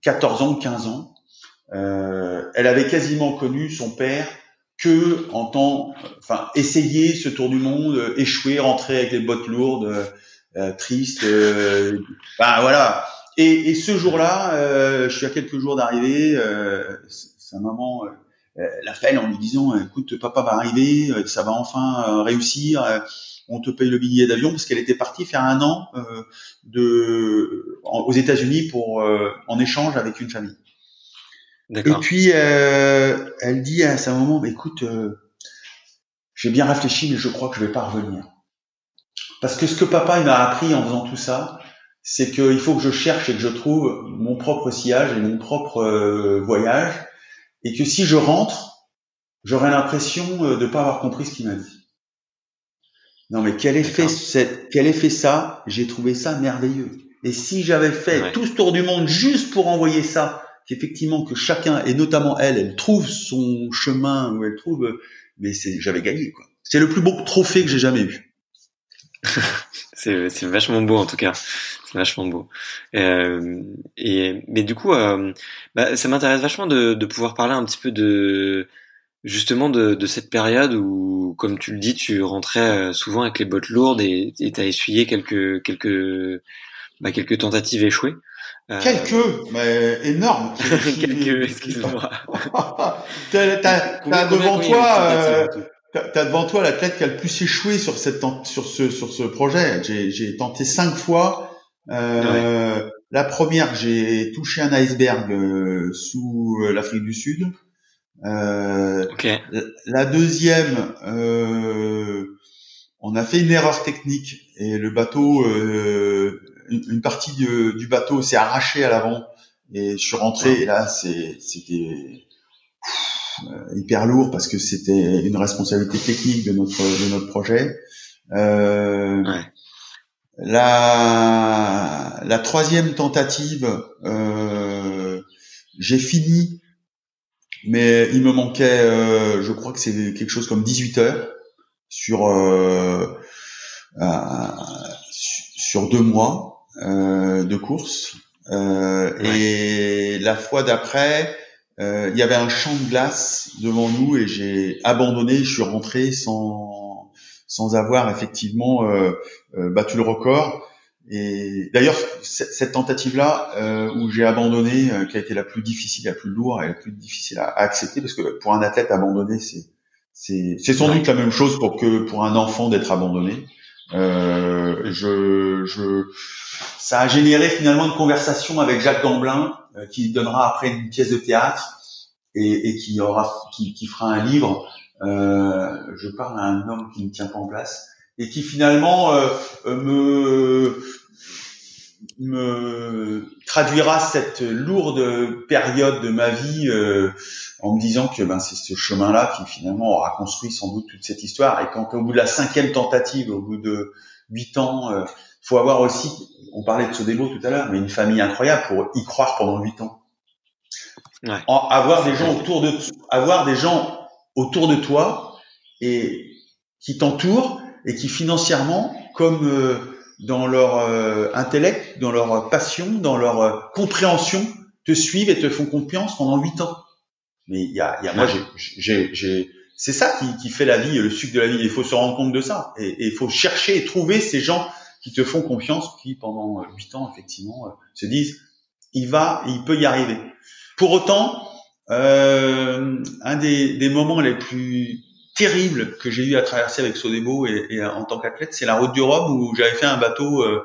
14 euh, ans, 15 ans. elle avait quasiment connu son père que en temps, enfin, essayer ce tour du monde, échouer, rentrer avec les bottes lourdes, triste. ben voilà. Et, et ce jour-là, je suis à quelques jours d'arriver. sa maman l'appelle en lui disant, écoute, papa va arriver, ça va enfin réussir on te paye le billet d'avion parce qu'elle était partie faire un an euh, de aux États-Unis pour en échange avec une famille. Et puis elle dit à un moment, bah, écoute, j'ai bien réfléchi, mais je crois que je vais pas revenir. Parce que ce que papa il m'a appris en faisant tout ça, c'est qu'il faut que je cherche et que je trouve mon propre sillage et mon propre voyage, et que si je rentre, j'aurais l'impression euh, de ne pas avoir compris ce qu'il m'a dit. Non, mais quel effet, cette, quel effet ça J'ai trouvé ça merveilleux. Et si j'avais fait tout ce tour du monde juste pour envoyer ça, qu'effectivement que chacun et notamment elle, elle trouve son chemin où elle trouve, mais c'est, j'avais gagné quoi. C'est le plus beau trophée que j'ai jamais eu. c'est, c'est vachement beau en tout cas. C'est vachement beau. Euh, et mais du coup, euh, bah, ça m'intéresse vachement de, de pouvoir parler un petit peu de justement de, de, cette période où, comme tu le dis, tu rentrais euh, souvent avec les bottes lourdes et tu as essuyé quelques, quelques, bah, quelques tentatives échouées. Euh... Quelques, mais énormes. quelques, excuse-moi. t'as, t'as, devant toi, t'as devant toi l'athlète qui a le plus échoué sur cette, sur ce, sur ce projet. J'ai, j'ai tenté cinq fois. Euh, La première, j'ai touché un iceberg euh, sous l'Afrique du Sud. Euh, La deuxième, euh, on a fait une erreur technique et le bateau, euh, une, partie du bateau s'est arrachée à l'avant et je suis rentré et là c'était euh, hyper lourd parce que c'était une responsabilité technique de notre de notre projet. Euh, ouais. La la troisième tentative, euh, j'ai fini mais il me manquait, euh, je crois que c'est quelque chose comme 18 heures sur euh, euh, sur deux mois euh, de course. Euh, et la fois d'après, il y avait un champ de glace devant nous et j'ai abandonné. Je suis rentré sans sans avoir effectivement battu le record. Et d'ailleurs, cette tentative-là, euh, où j'ai abandonné, euh, qui a été la plus difficile, la plus lourde et la plus difficile à, accepter, parce que pour un athlète abandonné, c'est c'est sans doute la même chose pour que pour un enfant d'être abandonné. Euh, je, je, ça a généré finalement une conversation avec Jacques Gamblin, euh, qui donnera après une pièce de théâtre et, et qui aura, qui, qui, fera un livre. Je parle à un homme qui ne tient pas en place et qui finalement euh, euh, me me traduira cette lourde période de ma vie euh, en me disant que ben, c'est ce chemin-là qui finalement aura construit sans doute toute cette histoire. Et quand au bout de la cinquième tentative, au bout de huit ans, il faut avoir aussi, on parlait de Sodebo tout à l'heure, mais une famille incroyable pour y croire pendant huit ans. Ouais. avoir des gens autour de, avoir des gens autour de toi et qui t'entourent et qui financièrement, comme euh, dans leur euh, intellect, dans leur passion, dans leur euh, compréhension, te suivent et te font confiance pendant huit ans. Mais il y a, y a moi, j'ai, c'est ça qui, qui, fait la vie, le sucre de la vie. Il faut se rendre compte de ça et il faut chercher et trouver ces gens qui te font confiance, qui pendant huit ans effectivement se disent, il va, il peut y arriver. Pour autant, euh, un des, des moments les plus terrible que j'ai eu à traverser avec Sodebo et, et en tant qu'athlète, c'est la route du Rhum où j'avais fait un bateau euh,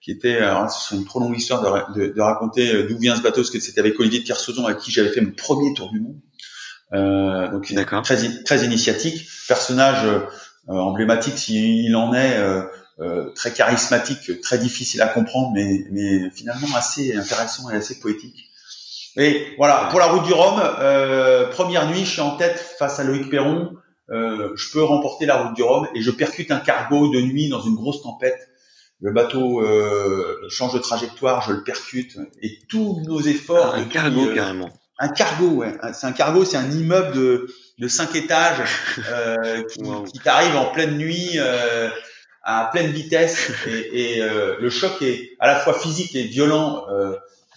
qui était, alors c'est une trop longue histoire de, de, de raconter euh, d'où vient ce bateau, parce que c'était avec Olivier de Kersauzon avec qui j'avais fait mon premier tour du monde. Euh, donc très, très initiatique, personnage euh, emblématique s'il en est, euh, très charismatique, très difficile à comprendre, mais, mais finalement assez intéressant et assez poétique. Et voilà, pour la route du Rhum, première nuit, je suis en tête face à Loïc Perron. Euh, je peux remporter la route du Rhum et je percute un cargo de nuit dans une grosse tempête. Le bateau euh, change de trajectoire, je le percute et tous nos efforts. Un cargo euh, carrément. Un cargo, ouais. C'est un cargo, c'est un immeuble de, de cinq étages euh, qui, qui t'arrive en pleine nuit à pleine vitesse et, et le choc est à la fois physique et violent.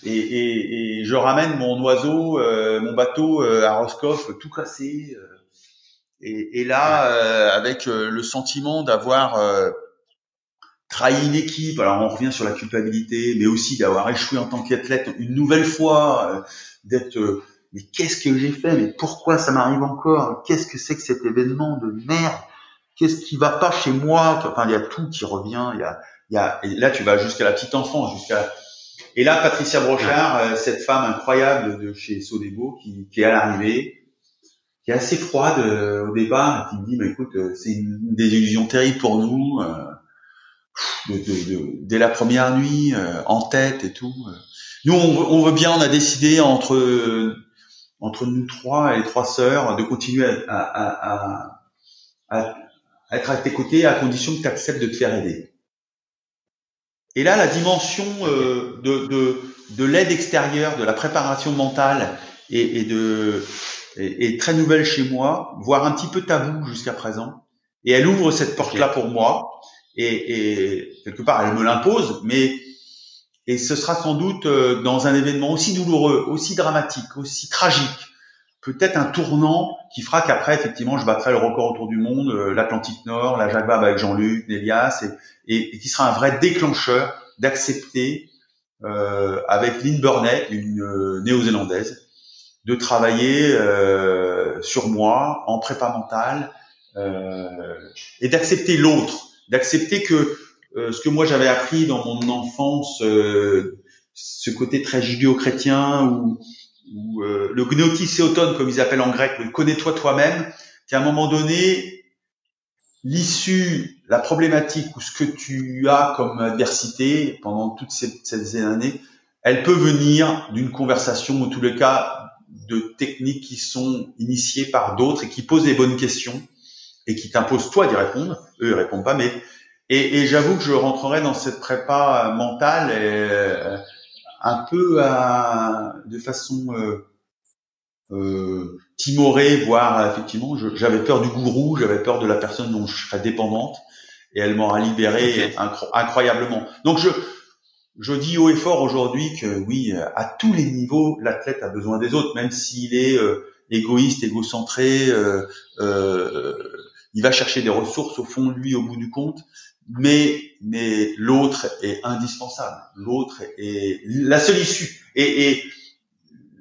Et, et, et, je ramène mon oiseau, mon bateau à Roscoff tout cassé. Et, et là, euh, avec euh, le sentiment d'avoir euh, trahi une équipe, alors on revient sur la culpabilité, mais aussi d'avoir échoué en tant qu'athlète une nouvelle fois, d'être mais qu'est-ce que j'ai fait Mais pourquoi ça m'arrive encore Qu'est-ce que c'est que cet événement de merde qu'est-ce qui va pas chez moi Enfin, il y a tout qui revient. Il y a, il y a, et là, tu vas jusqu'à la petite enfance, jusqu'à. Et là, Patricia Brochard, euh, cette femme incroyable de chez Sodebo, qui, qui est à l'arrivée, qui est assez froide euh, au départ, qui me dit, mais écoute, euh, c'est une désillusion terrible pour nous. De, de, de, dès la première nuit, en tête et tout. Nous, on, on, veut bien, on a décidé entre entre nous trois et les trois sœurs de continuer à, à, à, à être à tes côtés à condition que tu acceptes de te faire aider. Et là, la dimension euh, de, de, de l'aide extérieure, de la préparation mentale et, et de est, très nouvelle chez moi, voire un petit peu tabou jusqu'à présent. Et elle ouvre cette porte-là pour moi. Et, et, quelque part, elle me l'impose, mais et ce sera sans doute euh, dans un événement aussi douloureux, aussi dramatique, aussi tragique, peut-être un tournant qui fera qu'après, effectivement, je battrai le record autour du monde, euh, l'Atlantique Nord, la Jacques avec Jean-Luc, Nélias, et, et, qui sera un vrai déclencheur d'accepter, euh, avec Lynn Burnett, une euh, néo-zélandaise, de travailler euh, sur moi en prépa mentale et d'accepter l'autre, d'accepter que ce que moi j'avais appris dans mon enfance, ce côté très judéo-chrétien ou ou euh, le comme ils appellent en grec, le connais-toi toi-même, qu'à un moment donné, l'issue, la problématique ou ce que tu as comme adversité pendant toutes ces, ces années, elle peut venir d'une conversation, ou tous les cas, de techniques qui sont initiées par d'autres et qui posent les bonnes questions et qui t'imposent toi d'y répondre. Eux, ils répondent pas, mais et, et j'avoue que je rentrerai dans cette prépa mentale et, euh, un peu à, de façon euh, euh, timorée, voire effectivement, j'avais peur du gourou, j'avais peur de la personne dont je serais dépendante, et elle m'aura libéré incroyablement. Donc je, je dis haut et fort aujourd'hui que oui, à tous les niveaux, l'athlète a besoin des autres, même s'il est euh, égoïste, égocentré, euh, euh, il va chercher des ressources au fond de lui au bout du compte mais mais l'autre est indispensable. L'autre est la seule issue et, et,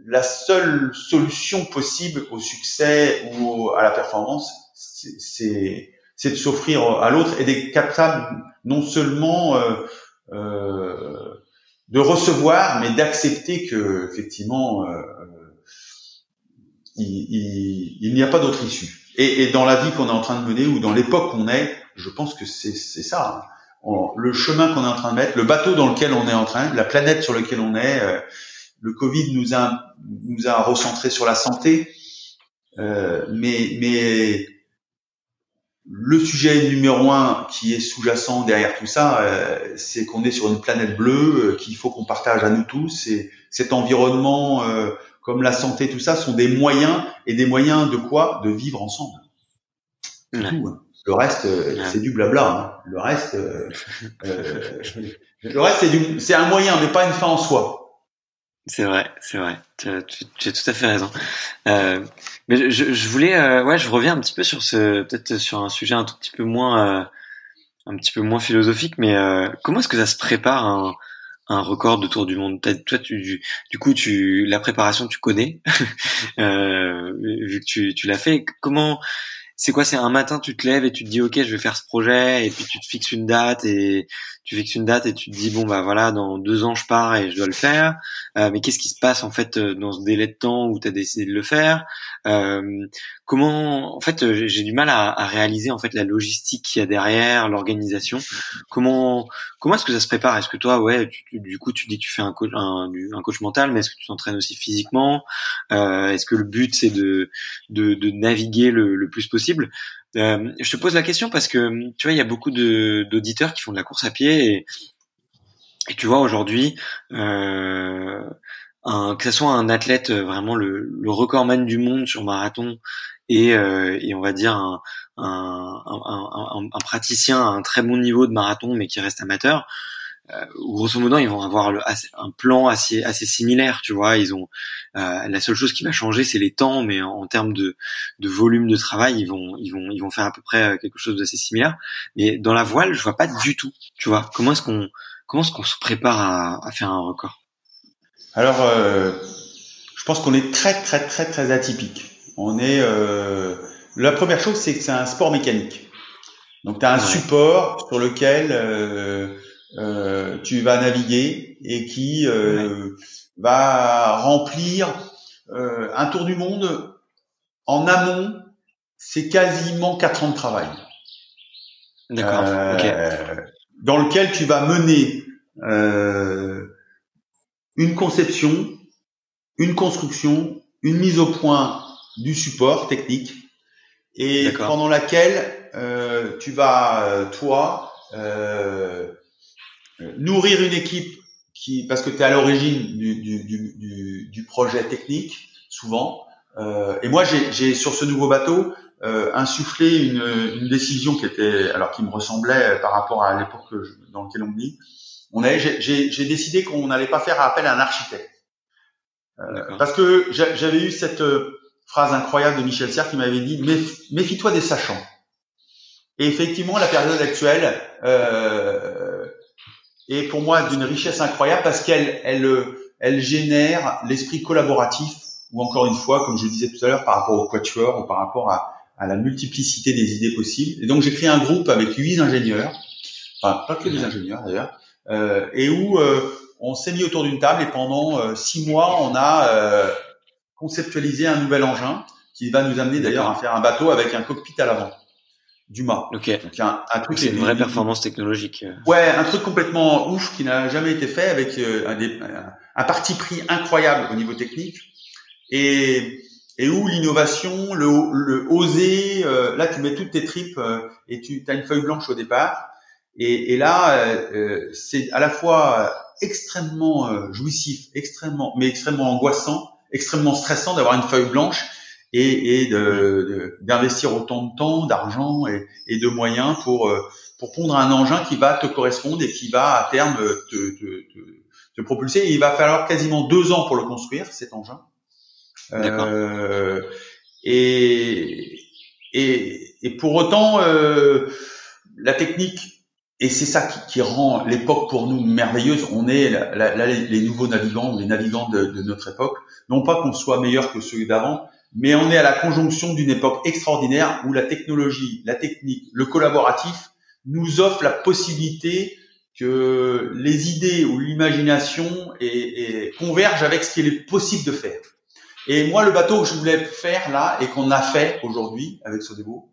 la seule solution possible au succès ou à la performance, c'est c'est de s'offrir à l'autre et d'être capable non seulement euh, euh, de recevoir, mais d'accepter que effectivement euh, il, il, n'y a pas d'autre issue. Et, dans la vie qu'on est en train de mener ou dans l'époque qu'on est, je pense que c'est ça. Le chemin qu'on est en train de mettre, le bateau dans lequel on est en train, la planète sur laquelle on est, euh, le Covid nous a nous a recentré sur la santé, euh, mais mais le sujet numéro un qui est sous-jacent derrière tout ça, euh, c'est qu'on est sur une planète bleue qu'il faut qu'on partage à nous tous. Et cet environnement, comme la santé, tout ça, sont des moyens et des moyens de quoi? De vivre ensemble. Tout, hein. Le reste, euh, c'est du blabla. Hein. Le reste, euh, euh, le reste, c'est du, c'est un moyen, mais pas une fin en soi. C'est vrai, c'est vrai. Tu, tu, as tout à fait raison. Euh, mais je, je voulais, euh, ouais, je reviens un petit peu sur ce, peut-être sur un sujet un tout petit peu moins, euh, un petit peu moins philosophique, mais comment est-ce que ça se prépare un, un record de tour du monde? Toi, tu, du coup, tu, la préparation, tu connais, vu que tu, tu l'as fait. Comment c'est quoi C'est un matin, tu te lèves et tu te dis ok, je vais faire ce projet, et puis tu te fixes une date et tu fixes une date et tu te dis bon bah voilà, dans deux ans je pars et je dois le faire. Euh, mais qu'est-ce qui se passe en fait euh, dans ce délai de temps où tu as décidé de le faire? Euh, Comment En fait, j'ai du mal à, réaliser en fait la logistique qu'il y a derrière, l'organisation. Comment comment est-ce que ça se prépare? Est-ce que toi, ouais, du coup, tu dis que tu fais un coach un, coach mental, mais est-ce que tu t'entraînes aussi physiquement? Est-ce que le but c'est de, de, de naviguer le plus possible? Euh, je te pose la question parce que tu vois, il y a beaucoup d'auditeurs qui font de la course à pied et, et tu vois aujourd'hui, euh, que ce soit un athlète euh, vraiment le, le recordman du monde sur marathon et, euh, et on va dire un, un, un, praticien à un très bon niveau de marathon mais qui reste amateur, euh, grosso modo, ils vont avoir un plan assez assez similaire, tu vois. Ils ont euh, la seule chose qui va changer, c'est les temps, mais en, termes de, de volume de travail, ils vont ils vont ils vont faire à peu près euh, quelque chose d'assez similaire. Mais dans la voile, je vois pas du tout, tu vois. Comment est-ce qu'on comment est-ce qu'on se prépare à, à faire un record? Alors, euh, je pense qu'on est très très très très atypique. On est euh, la première chose, c'est que c'est un sport mécanique. Donc tu as un support sur lequel euh, tu vas naviguer et qui euh, va remplir euh, un tour du monde en amont. C'est quasiment quatre ans de travail. D'accord. Dans lequel tu vas mener une conception, une construction, une mise au point du support technique et pendant laquelle euh, tu vas toi euh, nourrir une équipe qui parce que tu es à l'origine du, du, du, du, projet technique souvent. Euh, et moi j'ai sur ce nouveau bateau euh, insufflé une, une, décision qui était alors qui me ressemblait par rapport à l'époque dans laquelle on vit. On j'ai décidé qu'on n'allait pas faire appel à un architecte. Euh, parce que j'avais eu cette phrase incroyable de Michel Serres qui m'avait dit méfie-toi des sachants. Et effectivement, la période actuelle euh, est pour moi d'une richesse incroyable parce qu'elle elle, elle génère l'esprit collaboratif ou encore une fois, comme je le disais tout à l'heure, par rapport au quatuor ou par rapport à, à la multiplicité des idées possibles. Et donc j'ai créé un groupe avec huit ingénieurs, enfin pas que des ingénieurs d'ailleurs, euh, et où euh, on s'est mis autour d'une table et pendant euh, six mois on a euh, conceptualiser un nouvel engin qui va nous amener d'ailleurs à faire un bateau avec un cockpit à l'avant du mât. Ok. Donc un, un truc c'est une vraie performance technologique. Euh. Ouais, un truc complètement ouf qui n'a jamais été fait avec euh, un, un, parti pris incroyable au niveau technique et et où l'innovation, le, le oser, euh, là tu mets toutes tes tripes et tu as une feuille blanche au départ et, et là c'est à la fois extrêmement jouissif, extrêmement mais extrêmement angoissant extrêmement stressant d'avoir une feuille blanche et, et d'investir de, autant de temps, d'argent et, et, de moyens pour euh, pour pondre un engin qui va te correspondre et qui va à terme te, te, te, propulser. Et il va falloir quasiment deux ans pour le construire cet engin. Euh, et, et, et pour autant, euh, la technique et c'est ça qui, qui rend l'époque pour nous merveilleuse. On est là, les nouveaux navigants, les navigants de, de notre époque. Non pas qu'on soit meilleur que ceux d'avant, mais on est à la conjonction d'une époque extraordinaire où la technologie, la technique, le collaboratif nous offre la possibilité que les idées ou l'imagination convergent avec ce qu'il est possible de faire. Et moi, le bateau que je voulais faire là et qu'on a fait aujourd'hui avec Sodebo,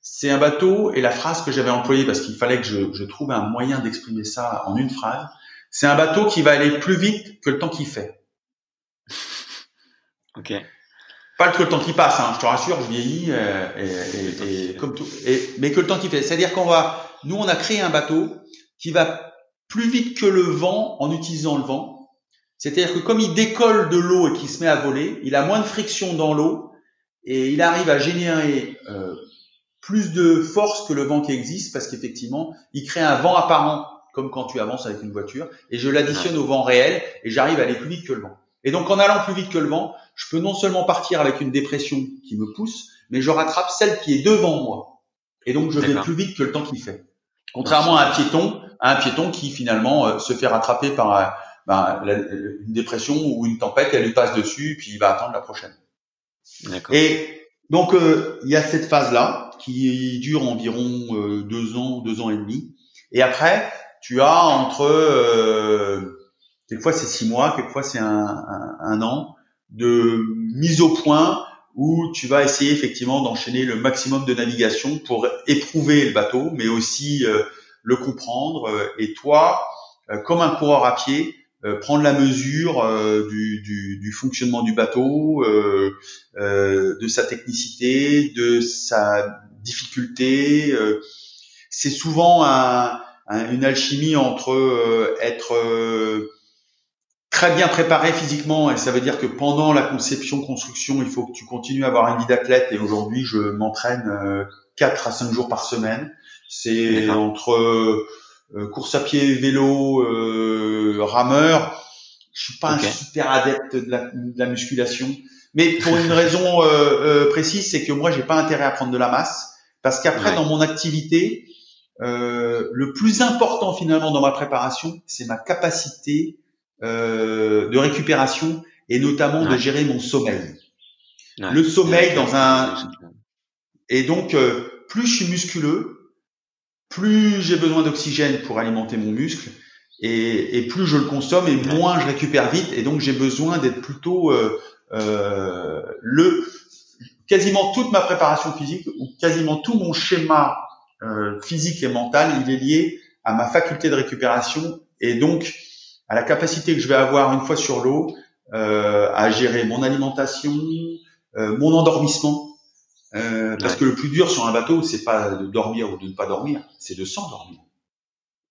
c'est un bateau, et la phrase que j'avais employée, parce qu'il fallait que je, je trouve un moyen d'exprimer ça en une phrase, c'est un bateau qui va aller plus vite que le temps qu'il fait. Ok. Pas que le temps qui passe, hein, je te rassure, je vieillis, euh, et, et, comme tout, et, mais que le temps qui fait. C'est-à-dire qu'on va, nous, on a créé un bateau qui va plus vite que le vent en utilisant le vent. C'est-à-dire que comme il décolle de l'eau et qu'il se met à voler, il a moins de friction dans l'eau et il arrive à générer euh, plus de force que le vent qui existe parce qu'effectivement, il crée un vent apparent comme quand tu avances avec une voiture et je l'additionne au vent réel et j'arrive à aller plus vite que le vent. Et donc en allant plus vite que le vent, je peux non seulement partir avec une dépression qui me pousse, mais je rattrape celle qui est devant moi. Et donc je vais plus vite que le temps qu'il fait. Contrairement à un piéton, à un piéton qui finalement euh, se fait rattraper par euh, ben, une dépression ou une tempête, elle lui passe dessus, puis il va attendre la prochaine. Et donc euh, il y a cette phase là qui dure environ euh, deux ans, deux ans et demi. Et après, tu as entre euh, quelquefois c'est six mois, quelquefois c'est un, un, an de mise au point où tu vas essayer effectivement d'enchaîner le maximum de navigation pour éprouver le bateau, mais aussi euh, le comprendre. et toi, comme un coureur à pied, euh, prendre la mesure euh, du, du, du, fonctionnement du bateau, euh, de sa technicité, de sa difficulté. c'est souvent un, une alchimie entre être très bien préparé physiquement et ça veut dire que pendant la conception construction il faut que tu continues à avoir une vie d'athlète et aujourd'hui je m'entraîne 4 à 5 jours par semaine. C'est entre euh, course à pied, vélo, euh, rameur. Je suis pas un super adepte de la, de la, musculation, mais pour une raison euh, précise, c'est que moi j'ai pas intérêt à prendre de la masse, parce qu'après dans mon activité, le plus important finalement dans ma préparation, c'est ma capacité de récupération et notamment de gérer mon sommeil. Le sommeil dans un et donc plus je suis musculeux, plus j'ai besoin d'oxygène pour alimenter mon muscle, et, plus je le consomme, et moins je récupère vite, et donc j'ai besoin d'être plutôt euh, euh, le quasiment toute ma préparation physique ou quasiment tout mon schéma euh, physique et mental, il est lié à ma faculté de récupération et donc à la capacité que je vais avoir une fois sur l'eau euh, à gérer mon alimentation, euh, mon endormissement. Euh, parce que le plus dur sur un bateau, c'est pas de dormir ou de ne pas dormir, c'est de s'endormir.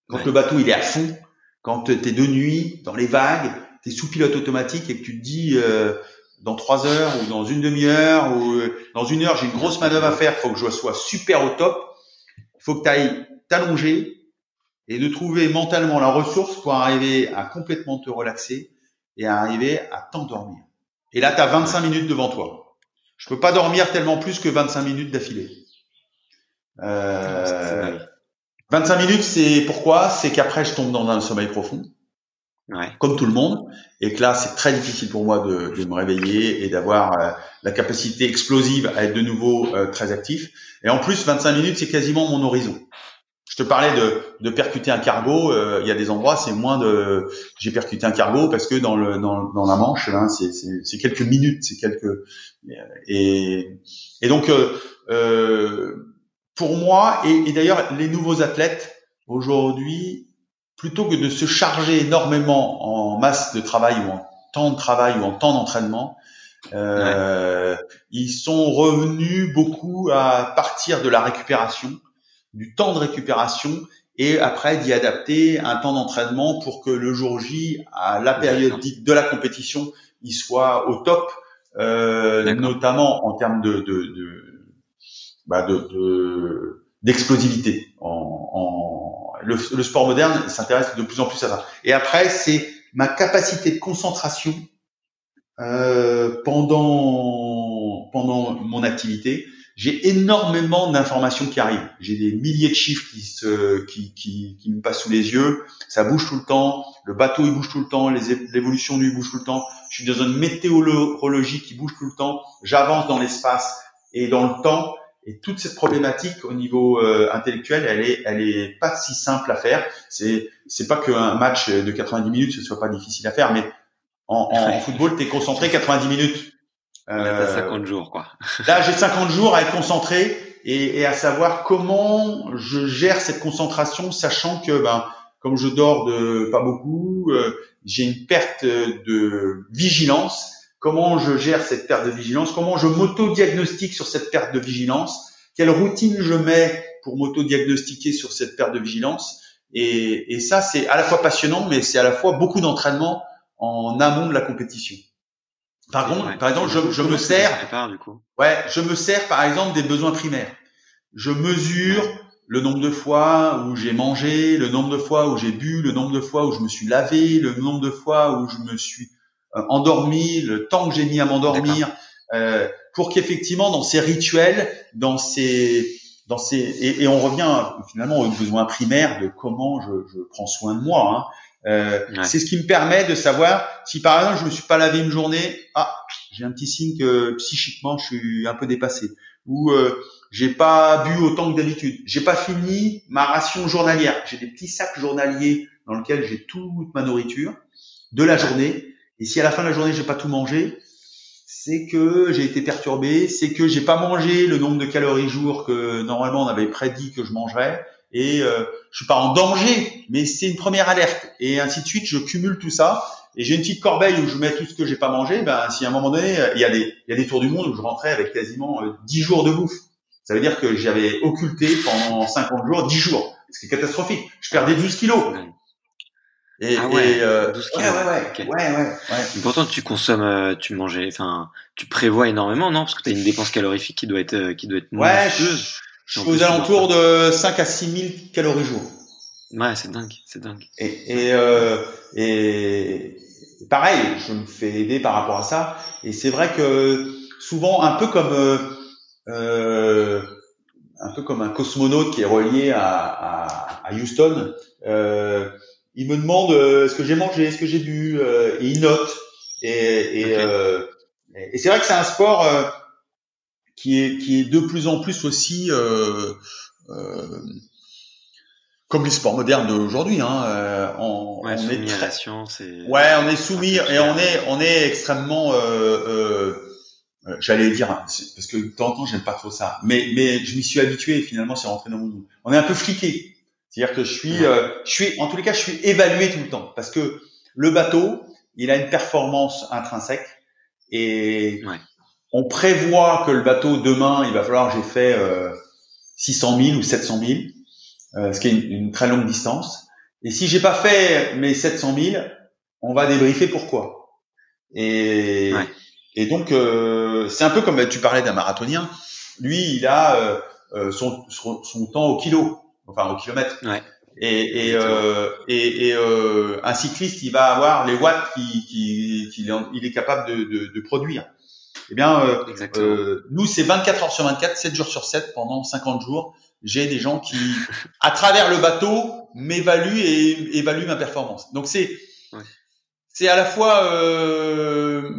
Quand le bateau il est à fond, quand tu es de nuit dans les vagues, tu es sous pilote automatique et que tu te dis euh, dans trois heures ou dans une demi-heure ou euh, dans une heure j'ai une grosse manœuvre à faire, faut que je sois super au top, faut que tu ailles t'allonger et de trouver mentalement la ressource pour arriver à complètement te relaxer et à arriver à t'endormir. Et là, tu as 25 minutes devant toi. Je peux pas dormir tellement plus que 25 minutes d'affilée. Euh, 25 minutes, c'est pourquoi? C'est qu'après, je tombe dans un sommeil profond, ouais. comme tout le monde, et que là, c'est très difficile pour moi de, de me réveiller et d'avoir euh, la capacité explosive à être de nouveau euh, très actif. Et en plus, 25 minutes, c'est quasiment mon horizon. Je te parlais de, de percuter un cargo. Euh, il y a des endroits, c'est moins de. J'ai percuté un cargo parce que dans le dans, dans la Manche, hein, c'est quelques minutes, c'est quelques. Et, et donc euh, pour moi, et, d'ailleurs les nouveaux athlètes aujourd'hui, plutôt que de se charger énormément en masse de travail ou en temps de travail ou en temps d'entraînement, euh, ils sont revenus beaucoup à partir de la récupération, du temps de récupération et après d'y adapter un temps d'entraînement pour que le jour J, à la période dite de la compétition, il soit au top, euh, notamment en termes de, de, de bah, de d'explosivité. En, en le, le, sport moderne s'intéresse de plus en plus à ça. Et après, c'est ma capacité de concentration euh, pendant pendant mon activité. J'ai énormément d'informations qui arrivent. J'ai des milliers de chiffres qui se qui, qui, qui me passent sous les yeux. Ça bouge tout le temps. Le bateau il bouge tout le temps. L'évolution lui bouge tout le temps. Je suis dans une météorologie qui bouge tout le temps. J'avance dans l'espace et dans le temps et toute cette problématique au niveau euh, intellectuel, elle est, elle est pas si simple à faire. C'est, c'est pas qu'un match de 90 minutes ce soit pas difficile à faire, mais en, en football, tu es concentré 90 minutes. Euh, 50 jours, quoi. là, j'ai 50 jours à être concentré et, et, à savoir comment je gère cette concentration, sachant que, ben, comme je dors de pas beaucoup, euh, j'ai une perte de vigilance comment je gère cette perte de vigilance, comment je m'auto-diagnostique sur cette perte de vigilance, quelle routine je mets pour m'auto-diagnostiquer sur cette perte de vigilance? Et, et ça, c'est à la fois passionnant, mais c'est à la fois beaucoup d'entraînement en amont de la compétition. Par contre, par exemple, je, je me sers, du coup ouais, je me sers par exemple des besoins primaires. Je mesure le nombre de fois où j'ai mangé, le nombre de fois où j'ai bu, le nombre de fois où je me suis lavé, le nombre de fois où je me suis euh, endormi, le temps que j'ai mis à m'endormir, euh, pour qu'effectivement dans ces rituels, dans ces dans ces et, et, on revient finalement aux besoins primaires de comment je, je prends soin de moi. Hein. Euh, C'est ce qui me permet de savoir si par exemple je me suis pas lavé une journée, ah j'ai un petit signe que psychiquement je suis un peu dépassé. Ou euh, j'ai pas bu autant que d'habitude, j'ai pas fini ma ration journalière, j'ai des petits sacs journaliers dans lesquels j'ai toute ma nourriture de la journée. Et si à la fin de la journée j'ai pas tout mangé, c'est que j'ai été perturbé, c'est que j'ai pas mangé le nombre de calories jour que normalement on avait prédit que je mangerais et euh, je suis pas en danger, mais c'est une première alerte. Et ainsi de suite. Je cumule tout ça. Et j'ai une petite corbeille où je mets tout ce que j'ai pas mangé. Ben si à un moment donné il y a des il y a des tours du monde où je rentrais avec quasiment euh, 10 jours de bouffe, ça veut dire que j'avais occulté pendant 50 jours 10 jours, ce qui est catastrophique. Je perdais 12 kilos. Et, ah ouais, euh, ouais, ouais, ouais, ouais, ouais, Pourtant, tu consommes, euh, tu manges, enfin, tu prévois énormément, non? Parce que tu as une dépense calorifique qui doit être, euh, qui doit être Ouais, je suis aux alentours de 5 à 6 000 calories jour. Ouais, c'est dingue, c'est dingue. Et, et, euh, et pareil, je me fais aider par rapport à ça. Et c'est vrai que souvent, un peu comme euh, un peu comme un cosmonaute qui est relié à, à, à Houston. Euh, il me demande euh, est-ce que j'ai mangé, est-ce que j'ai bu, euh, et il note. Et, et, euh, et c'est vrai que c'est un sport qui est qui est de plus en plus aussi comme les sports modernes d'aujourd'hui. Hein, euh, on, ouais, on est très... Et... Ouais, on est soumis et on est on est extrêmement. Euh, euh, euh J'allais dire parce que de temps en temps j'aime pas trop ça, mais mais je m'y suis habitué. finalement, c'est rentré dans mon. On est un peu fliqué. C'est-à-dire que je suis, euh, je suis, en tous les cas, je suis évalué tout le temps parce que le bateau, il a une performance intrinsèque et ouais. On prévoit que le bateau demain, il va falloir que j'ai fait euh, 600 000 ou 700 000 euh, ce qui est une, très longue distance. Et si j'ai pas fait mes 700 000, on va débriefer pourquoi. Et, et donc euh, c'est un peu comme tu parlais d'un marathonien. Lui, il a euh, euh son, son, son, temps au kilo, enfin au kilomètre. Ouais. Et, et, euh, et, et euh, un cycliste, il va avoir les watts qu'il qui, qui, il est capable de, de, de produire. Eh bien, euh, nous, c'est 24 heures sur 24, 7 jours sur 7 pendant 50 jours. J'ai des gens qui, à travers le bateau, m'évaluent et évaluent ma performance. Donc c'est c'est à la fois euh,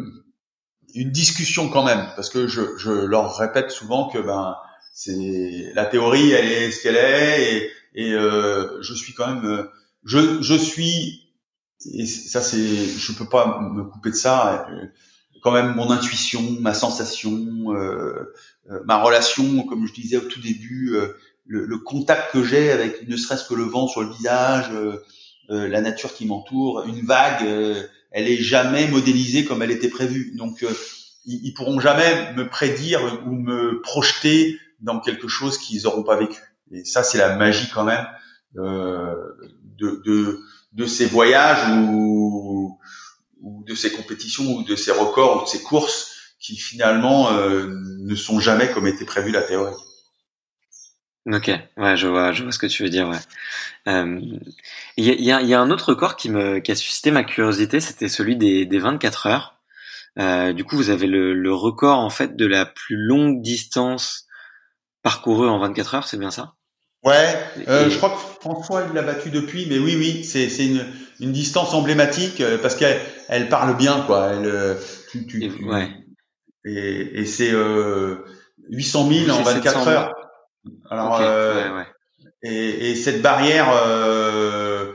une discussion quand même, parce que je, je leur répète souvent que ben c'est la théorie, elle est ce qu'elle est, et, et euh, je suis quand même, euh, je, je suis, et ça c'est, je peux pas me couper de ça, euh, quand même mon intuition, ma sensation, euh, euh ma relation, comme je disais au tout début, le, le contact que j'ai avec ne serait-ce que le vent sur le visage, euh, euh, la nature qui m'entoure, une vague, euh, elle est jamais modélisée comme elle était prévue. Donc ils, ils, pourront jamais me prédire ou me projeter dans quelque chose qu'ils n'auront pas vécu. Et ça, c'est la magie quand même de, de, de ces voyages ou, ou de ces compétitions ou de ces records ou de ces courses qui finalement ne sont jamais comme était prévu la théorie. Ok, ouais, je vois, je vois ce que tu veux dire. Ouais. Euh, il y, a, y, a, un autre record qui me qui a suscité ma curiosité, c'était celui des, des 24 heures. Euh, du coup, vous avez le, le, record en fait de la plus longue distance parcourue en 24 heures, c'est bien ça? Ouais, euh, je crois que François il l'a battu depuis, mais oui, oui, c'est une, une distance emblématique euh, parce qu'elle elle parle bien, quoi. Elle, euh, tu, tu, et, ouais. Et, et c'est euh, 800 000 en 24 heures. Alors, euh, Et, et, cette barrière, euh,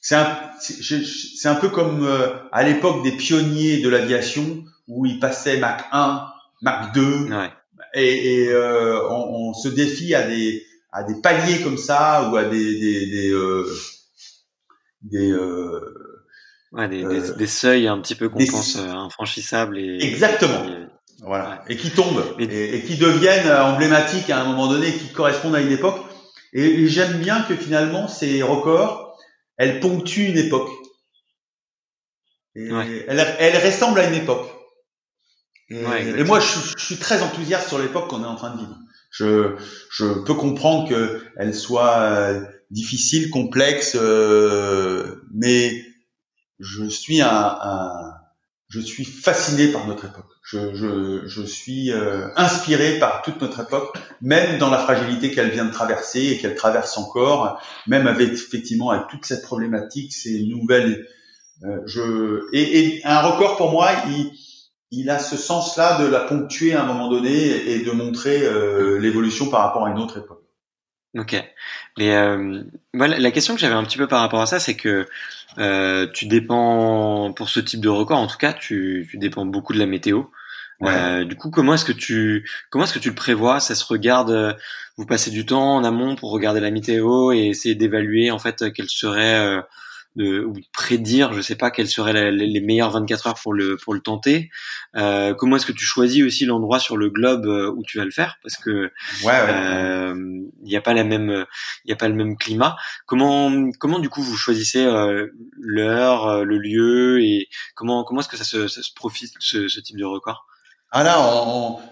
c'est un, c'est un peu comme euh, à l'époque des pionniers de l'aviation où ils passaient Mach 1, Mach 2, ouais. et, et euh, on, on, se défie à des à des paliers comme ça ou à des des des, euh, des Ouais, des, des, des, seuils un petit peu qu'on pense infranchissables et exactement voilà, et qui tombent et, qui deviennent euh, emblématiques à un moment donné, qui correspondent à une époque. Et, j'aime bien que finalement ces records, elles ponctuent une époque. Et elles, elles, ressemblent à une époque. Et, moi, je, je, suis très enthousiaste sur l'époque qu'on est en train de vivre. Je, je peux comprendre qu'elle soit euh, difficile, complexe, euh, mais je suis un, un, je suis fasciné par notre époque. Je, je, je suis euh, inspiré par toute notre époque, même dans la fragilité qu'elle vient de traverser et qu'elle traverse encore, même avec effectivement avec toute cette problématique, ces nouvelles. Euh, je et, et, un record pour moi, il, il a ce sens-là de la ponctuer à un moment donné et de montrer euh, l'évolution par rapport à une autre époque. Ok. Mais euh, la question que j'avais un petit peu par rapport à ça, c'est que euh, tu dépends, pour ce type de record en tout cas, tu, tu dépends beaucoup de la météo. Euh, du coup, comment est-ce que tu comment est-ce que tu le prévois? Ça se regarde. Vous passez du temps en amont pour regarder la météo et essayer d'évaluer en fait quelle serait euh, de, ou de prédire, je sais pas, quelles seraient les, meilleures 24 heures pour le pour le tenter. Euh, comment est-ce que tu choisis aussi l'endroit sur le globe euh, où tu vas le faire? Parce que il ouais, n'y a pas la même, il y a pas le même climat. Comment comment du coup vous choisissez euh, l'heure, le lieu et comment comment est-ce que ça se, ça se profite ce, ce type de record? Ah là,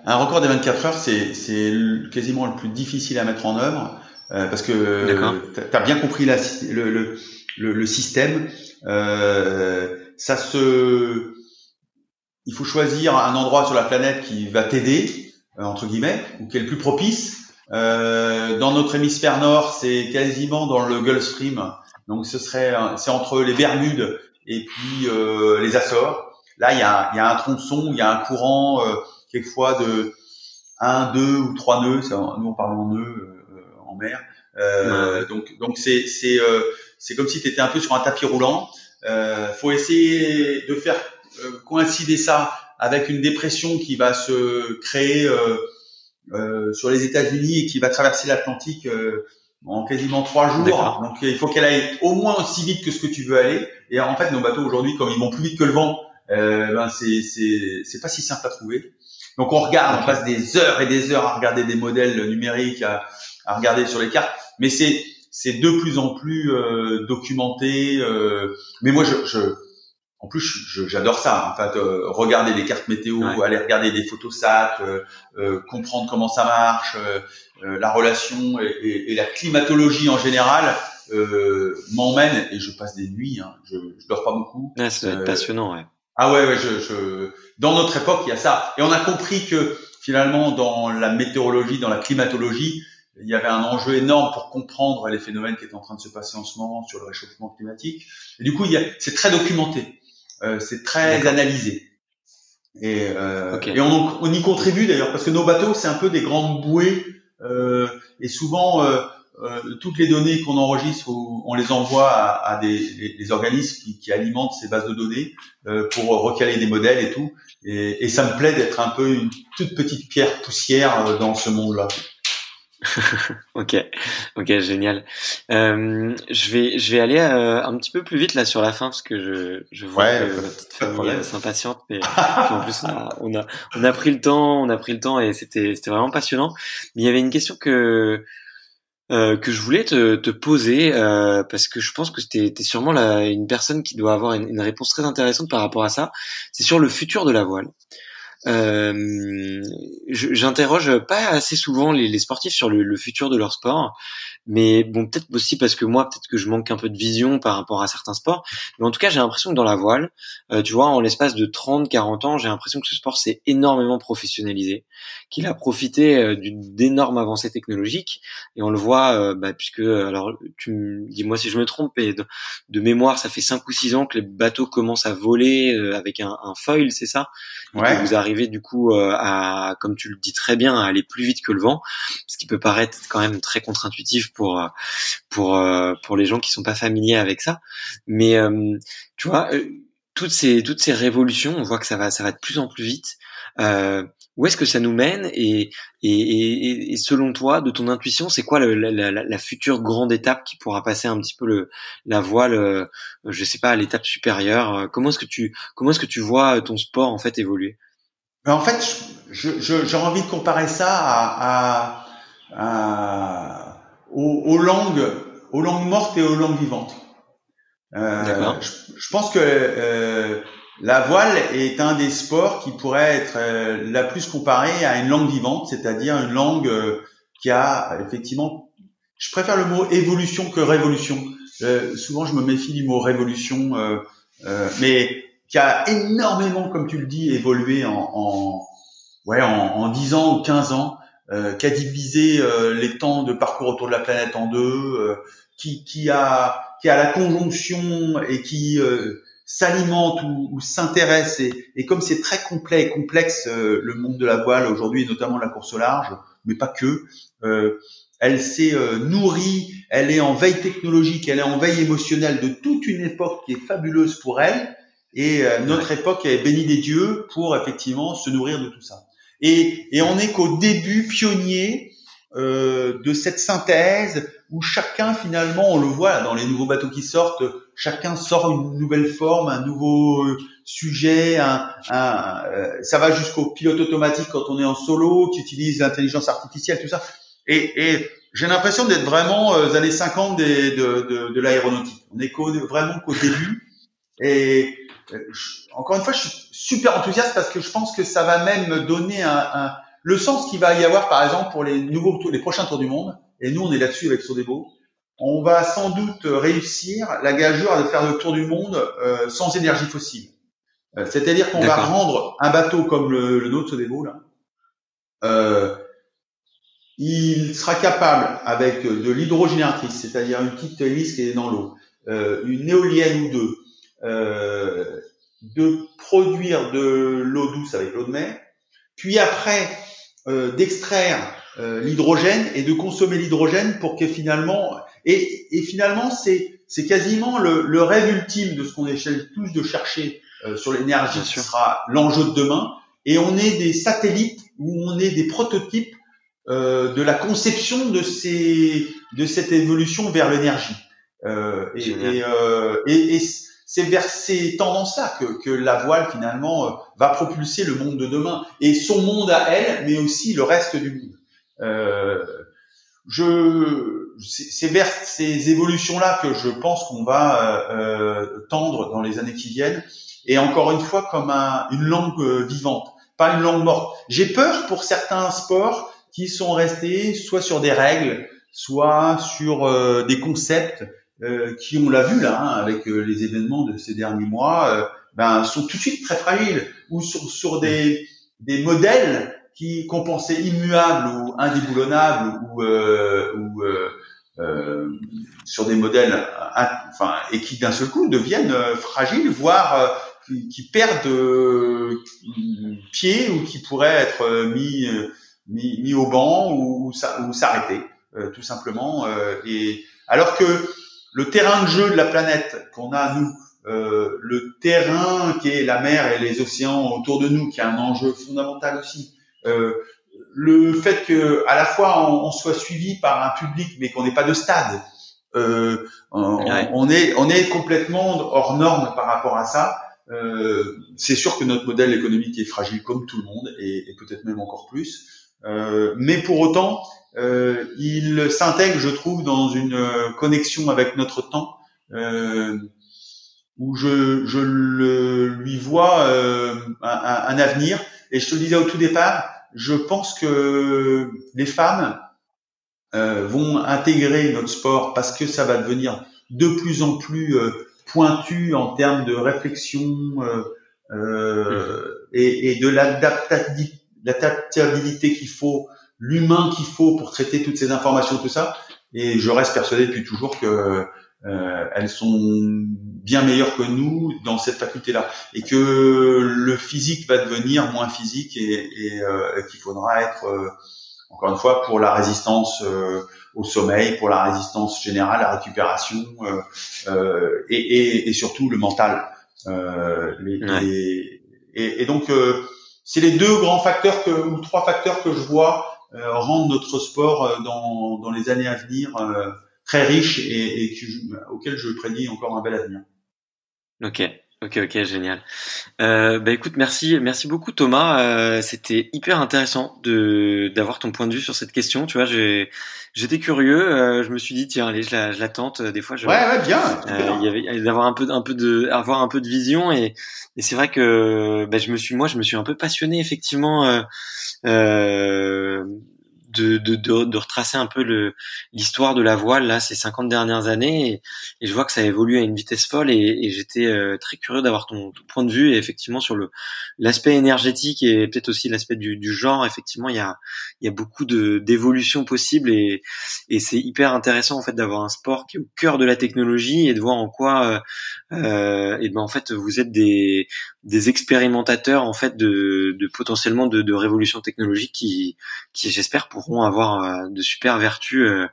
un record des 24 heures, c'est, c'est quasiment le plus difficile à mettre en œuvre euh, parce que tu as bien compris la, le, le, le, système. Euh, ça se, il faut choisir un endroit sur la planète qui va t'aider euh, entre guillemets ou qui est le plus propice. Euh, dans notre hémisphère nord, c'est quasiment dans le Gulf Stream, donc ce serait, c'est entre les Bermudes et puis euh, les Açores. Là, il y a, il y a un tronçon, il y a un courant, euh, quelquefois de un, deux ou trois nœuds. nous, on parle en nœuds en mer. Euh, Donc donc c'est c'est euh, c'est comme si tu étais un peu sur un tapis roulant. Euh, faut essayer de faire euh, coïncider ça avec une dépression qui va se créer euh, sur les États-Unis et qui va traverser l'Atlantique en quasiment trois jours. Donc il faut qu'elle aille au moins aussi vite que ce que tu veux aller. Et en fait, nos bateaux aujourd'hui, comme ils vont plus vite que le vent, euh, ben c'est c'est c'est pas si simple à trouver. Donc on regarde, on passe des heures et des heures à regarder des modèles numériques, à, à regarder sur les cartes, mais c'est c'est de plus en plus euh, documenté. Euh, mais moi, je, je en plus, j'adore ça. En fait, euh, regarder des cartes météo, aller regarder des photos sat, euh, euh, comprendre comment ça marche, la relation et, et, la climatologie en général m'emmène et je passe des nuits. Hein. Je, je dors pas beaucoup. Ah, ça doit être passionnant, ouais. Ah ouais, ouais. Je, je, dans notre époque, il y a ça. Et on a compris que finalement, dans la météorologie, dans la climatologie, il y avait un enjeu énorme pour comprendre les phénomènes qui étaient en train de se passer en ce moment sur le réchauffement climatique. Et du coup, c'est très documenté. Euh, c'est très analysé. Et, euh, et on, on, y contribue d'ailleurs parce que nos bateaux c'est un peu des grandes bouées euh, et souvent euh, euh toutes les données qu'on enregistre, on les envoie à, à des, des, organismes qui, qui, alimentent ces bases de données euh, pour recaler des modèles et tout. Et, et ça me plaît d'être un peu une toute petite pierre poussière dans ce monde-là. ok, ok, génial. Euh, je vais, je vais aller euh, un petit peu plus vite là sur la fin parce que je, je vois que ma petite famille s'impatiente. Mais en plus, on a, on a, on a pris le temps, on a pris le temps et c'était, c'était vraiment passionnant. Mais il y avait une question que euh, que je voulais te, te poser euh, parce que je pense que c'était es sûrement la, une personne qui doit avoir une, une, réponse très intéressante par rapport à ça. C'est sur le futur de la voile. Euh, j'interroge pas assez souvent les, les sportifs sur le, le, futur de leur sport mais bon, peut-être aussi parce que moi, peut-être que je manque un peu de vision par rapport à certains sports. Mais en tout cas, j'ai l'impression que dans la voile, euh, tu vois, en l'espace de 30, 40 ans, j'ai l'impression que ce sport s'est énormément professionnalisé, qu'il a profité euh, d'énormes avancées technologiques. Et on le voit, euh, bah, puisque, alors, tu dis-moi si je me trompe, mais de, mémoire, ça fait 5 ou 6 ans que les bateaux commencent à voler euh, avec un, un foil, c'est ça? Et que vous arrivez du coup à, comme tu le dis très bien, à aller plus vite que le vent, ce qui peut paraître quand même très contre-intuitif pour euh, pour euh, pour les gens qui sont pas familiers avec ça. Mais euh, tu vois, toutes ces toutes ces révolutions, on voit que ça va ça va de plus en plus vite. Euh, où est-ce que ça nous mène et, et, et, selon toi, de ton intuition, c'est quoi la, la, la, future grande étape qui pourra passer un petit peu le, la voile, je sais pas, l'étape supérieure? Comment est-ce que tu comment est-ce que tu vois ton sport en fait évoluer? En fait, j'ai je, je, envie de comparer ça à, à, à aux, langues, aux langues mortes et aux langues vivantes. Euh, je, je, pense que euh, la voile est un des sports qui pourrait être euh, la plus comparée à une langue vivante, c'est-à-dire une langue euh, qui a effectivement, je préfère le mot évolution que révolution. Euh, souvent, je me méfie du mot révolution, mais qui a énormément, comme tu le dis, évolué en, en ouais, en, en 10 ans ou 15 ans euh, qui a divisé euh, les temps de parcours autour de la planète en deux, euh, qui, qui, a, qui a la conjonction et qui euh, s'alimente ou, ou s'intéresse. Et, et, comme c'est très complet et complexe, le monde de la voile aujourd'hui, et notamment la course au large, mais pas que, elle s'est nourrie, elle est en veille technologique, elle est en veille émotionnelle de toute une époque qui est fabuleuse pour elle. Et notre époque est bénie des dieux pour effectivement se nourrir de tout ça. Et, et on n'est qu'au début pionnier euh, de cette synthèse où chacun finalement, on le voit dans les nouveaux bateaux qui sortent, chacun sort une nouvelle forme, un nouveau euh, sujet, un, un euh, ça va jusqu'au pilote automatique quand on est en solo, qui utilise l'intelligence artificielle, tout ça. Et, et j'ai l'impression d'être vraiment aux euh, années 50 des, de, de, de l'aéronautique. On est vraiment qu'au début. Et encore une fois, je suis super enthousiaste parce que je pense que ça va même me donner un, un le sens qu'il va y avoir, par exemple, pour les nouveaux les prochains tours du monde. Et nous, on est là-dessus avec Sodebo. On va sans doute réussir la gageure de faire le tour du monde euh, sans énergie fossile. Euh, C'est-à-dire qu'on va rendre un bateau comme le, le nôtre Sodebo là. Euh, il sera capable avec de l'hydrogénératrice, c'est-à-dire une petite hélice qui est dans l'eau, euh, une éolienne ou deux, euh, de produire de l'eau douce avec l'eau de mer, puis après euh, d'extraire l'hydrogène et de consommer l'hydrogène pour que finalement et, et finalement c'est c'est quasiment le, le, rêve ultime de ce qu'on essaie tous de chercher sur l'énergie qui sera l'enjeu de demain. Et on est des satellites ou on est des prototypes euh, de la conception de ces de cette évolution vers l'énergie. Euh, et, et, euh, et, et c'est vers ces tendances-là que, que la voile finalement euh, va propulser le monde de demain et son monde à elle, mais aussi le reste du monde. Euh, je, c'est vers ces évolutions-là que je pense qu'on va euh, tendre dans les années qui viennent. Et encore une fois, comme un, une langue vivante, pas une langue morte. J'ai peur pour certains sports qui sont restés soit sur des règles, soit sur euh, des concepts euh, qui, on l'a vu là, hein, avec euh, les événements de ces derniers mois, ben, sont tout de suite très fragiles, ou sur, sur des, des modèles qui qu'on pensait immuables ou indéboulonnables, ou, ou sur des modèles, enfin, et qui d'un seul coup deviennent fragiles, voire qui, qui, perdent pied ou qui pourraient être mis mis, mis au banc ou, ou s'arrêter euh, tout simplement. Euh, et alors que le terrain de jeu de la planète qu'on a nous, euh, le terrain qui est la mer et les océans autour de nous, qui est un enjeu fondamental aussi. le fait que à la fois on, soit suivi par un public, mais qu'on n'ait pas de stade, euh, on, est on est complètement hors norme par rapport à ça. Euh, c'est sûr que notre modèle économique est fragile comme tout le monde et, et peut-être même encore plus. Euh, mais pour autant, euh, il s'intègre, je trouve, dans une euh, connexion avec notre temps, où je, je le, lui vois un, un, avenir. Et je te le disais au tout départ, je pense que les femmes euh, vont intégrer notre sport parce que ça va devenir de plus en plus euh, pointu en termes de réflexion euh, et, et, de l'adaptabilité qu'il faut, l'humain qu'il faut pour traiter toutes ces informations, tout ça. Et je reste persuadé depuis toujours que euh, elles sont bien meilleures que nous dans cette faculté-là, et que le physique va devenir moins physique et, et euh, qu'il faudra être euh, encore une fois pour la résistance euh, au sommeil, pour la résistance générale, la récupération euh, et, et, et, surtout le mental. Les, les, et, donc c'est les deux grands facteurs que, ou trois facteurs que je vois euh, rendre notre sport euh, dans, dans les années à venir euh, très riche et, et auquel je prédis encore un bel avenir. Ok, ok, ok, génial. Euh, bah écoute, merci, merci beaucoup Thomas. Euh, C'était hyper intéressant de d'avoir ton point de vue sur cette question. Tu vois, j'étais curieux. Euh, je me suis dit tiens, allez, je la, je la tente. Des fois, je, ouais, ouais, bien. Il y avait d'avoir un peu, un peu de, avoir un peu de vision et et c'est vrai que bah, je me suis, moi, je me suis un peu passionné effectivement. Euh, de, de, de, retracer un peu l'histoire de la voile là ces 50 dernières années. Et, je vois que ça évolue à une vitesse folle et, j'étais euh, très curieux d'avoir ton, point de vue. Et effectivement sur le l'aspect énergétique et peut-être aussi l'aspect du, genre effectivement il y a il y a beaucoup de d'évolutions possibles et, et c'est hyper intéressant en fait d'avoir un sport qui est au cœur de la technologie et de voir en quoi euh, euh et ben en fait vous êtes des des expérimentateurs en fait de, de potentiellement de, de révolutions technologiques qui qui j'espère pourront avoir euh, de super vertus euh,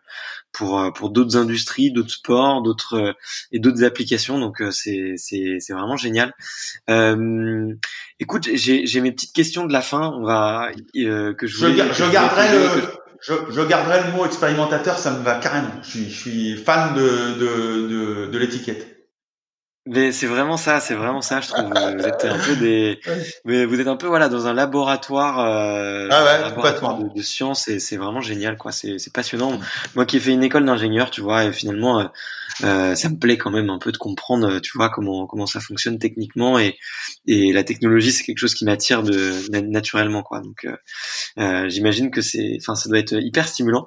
pour euh, pour d'autres industries, d'autres sports, d'autres et d'autres applications. Donc c'est c'est c'est vraiment génial. Euh, écoute, j'ai j'ai mes petites questions de la fin. On va que je voulais, je, je garderai le je, je, garderai le mot expérimentateur, ça me va carrément. Je suis, je suis fan de, de, de, de l'étiquette. Mais c'est vraiment ça, c'est vraiment ça, je trouve. Vous êtes un peu des, mais vous êtes un peu voilà dans un laboratoire, euh, ah ouais, un laboratoire de, de, science et c'est vraiment génial quoi. C'est passionnant. Moi qui ai fait une école d'ingénieur, tu vois, et finalement euh, euh, ça me plaît quand même un peu de comprendre, tu vois, comment comment ça fonctionne techniquement et et la technologie c'est quelque chose qui m'attire de naturellement quoi. Donc euh, euh j'imagine que c'est, enfin ça doit être hyper stimulant.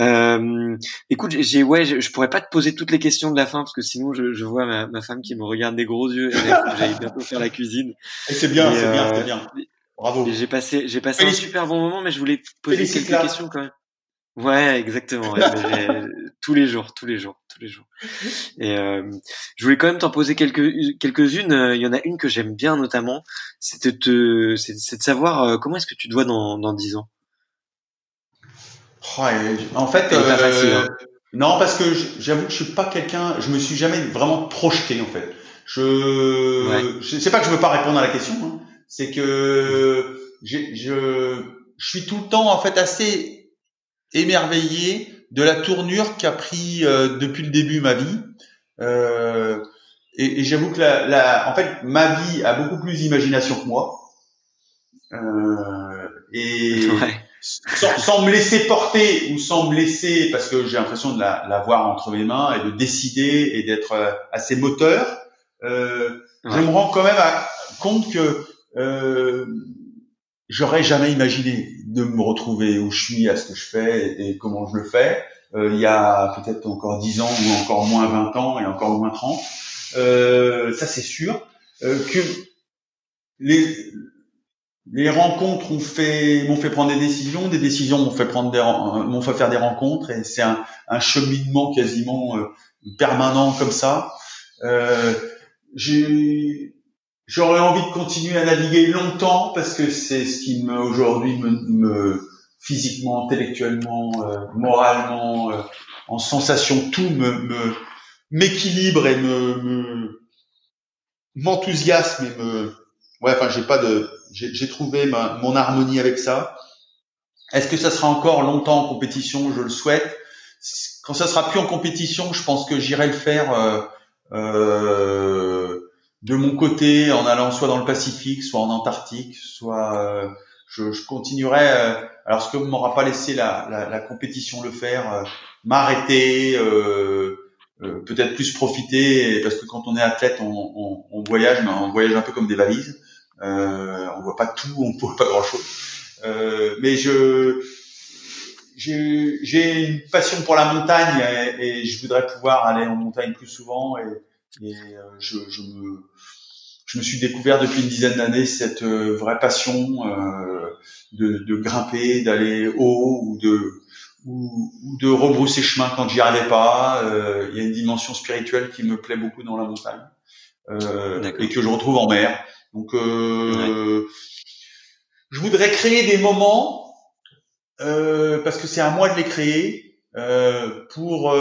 Euh, écoute, j'ai ouais, je, je, pourrais pas te poser toutes les questions de la fin parce que sinon je, je vois ma, ma femme qui me regarde des gros yeux. J'allais bientôt faire la cuisine. C'est bien, c'est bien, c'est bien. Bravo. J'ai passé, j'ai passé un super bon moment, mais je voulais poser quelques questions quand même. Ouais, exactement. Tous les jours, tous les jours, tous les jours. Et euh, je voulais quand même t'en poser quelques quelques-unes. Il y en a une que j'aime bien notamment, c'est de c'est de savoir euh, comment est-ce que tu te vois dans dans dix ans? en fait, euh, hein. non, parce que j'avoue que je suis pas quelqu'un, je me suis jamais vraiment projeté en fait. Je, je sais pas que je veux pas répondre à la question, hein. c'est que je, je suis tout le temps en fait assez émerveillé de la tournure qu'a pris euh, depuis le début ma vie. Euh, et, et j'avoue que la, la, en fait, ma vie a beaucoup plus d'imagination que moi. Euh, et sans, sans, me laisser porter ou sans me laisser, parce que j'ai l'impression de la, la, voir entre mes mains et de décider et d'être euh, assez moteur, euh, je me rends quand même à, compte que euh, j'aurais jamais imaginé de me retrouver où je suis, à ce que je fais et, comment je le fais. Euh, il y a peut-être encore 10 ans ou encore moins 20 ans et encore moins 30. Euh, ça c'est sûr. Euh, que les, les rencontres ont fait m'ont fait prendre des décisions, des décisions m'ont fait prendre des m'ont fait faire des rencontres et c'est un, un, cheminement quasiment euh, permanent comme ça. Euh, j'ai J'aurais envie de continuer à naviguer longtemps parce que c'est ce qui me aujourd'hui me, me, physiquement, intellectuellement, euh, moralement, euh, en sensation, tout me, me m'équilibre et me, m'enthousiasme et me ouais enfin j'ai pas de j'ai trouvé ma, mon harmonie avec ça. Est-ce que ça sera encore longtemps en compétition? Je le souhaite. Quand ça sera plus en compétition, je pense que j'irai le faire. Euh, euh, de mon côté en allant soit dans le Pacifique, soit en Antarctique, soit euh, je, je, continuerai. Euh, alors ce que m'aura pas laissé la, la, la, compétition le faire, euh, m'arrêter, peut-être plus profiter, parce que quand on est athlète, on, on, on, voyage, mais on voyage un peu comme des valises. on voit pas tout, on voit pas grand chose. mais je j'ai une passion pour la montagne et, et, je voudrais pouvoir aller en montagne plus souvent et, et euh, je, je, me, je me suis découvert depuis une dizaine d'années cette euh, vraie passion euh, de, de, grimper, d'aller haut ou de ou, ou, de rebrousser chemin quand j'y arrivais pas. Il y a une dimension spirituelle qui me plaît beaucoup dans la montagne et que je retrouve en mer. Donc, je voudrais créer des moments parce que c'est à moi de les créer pour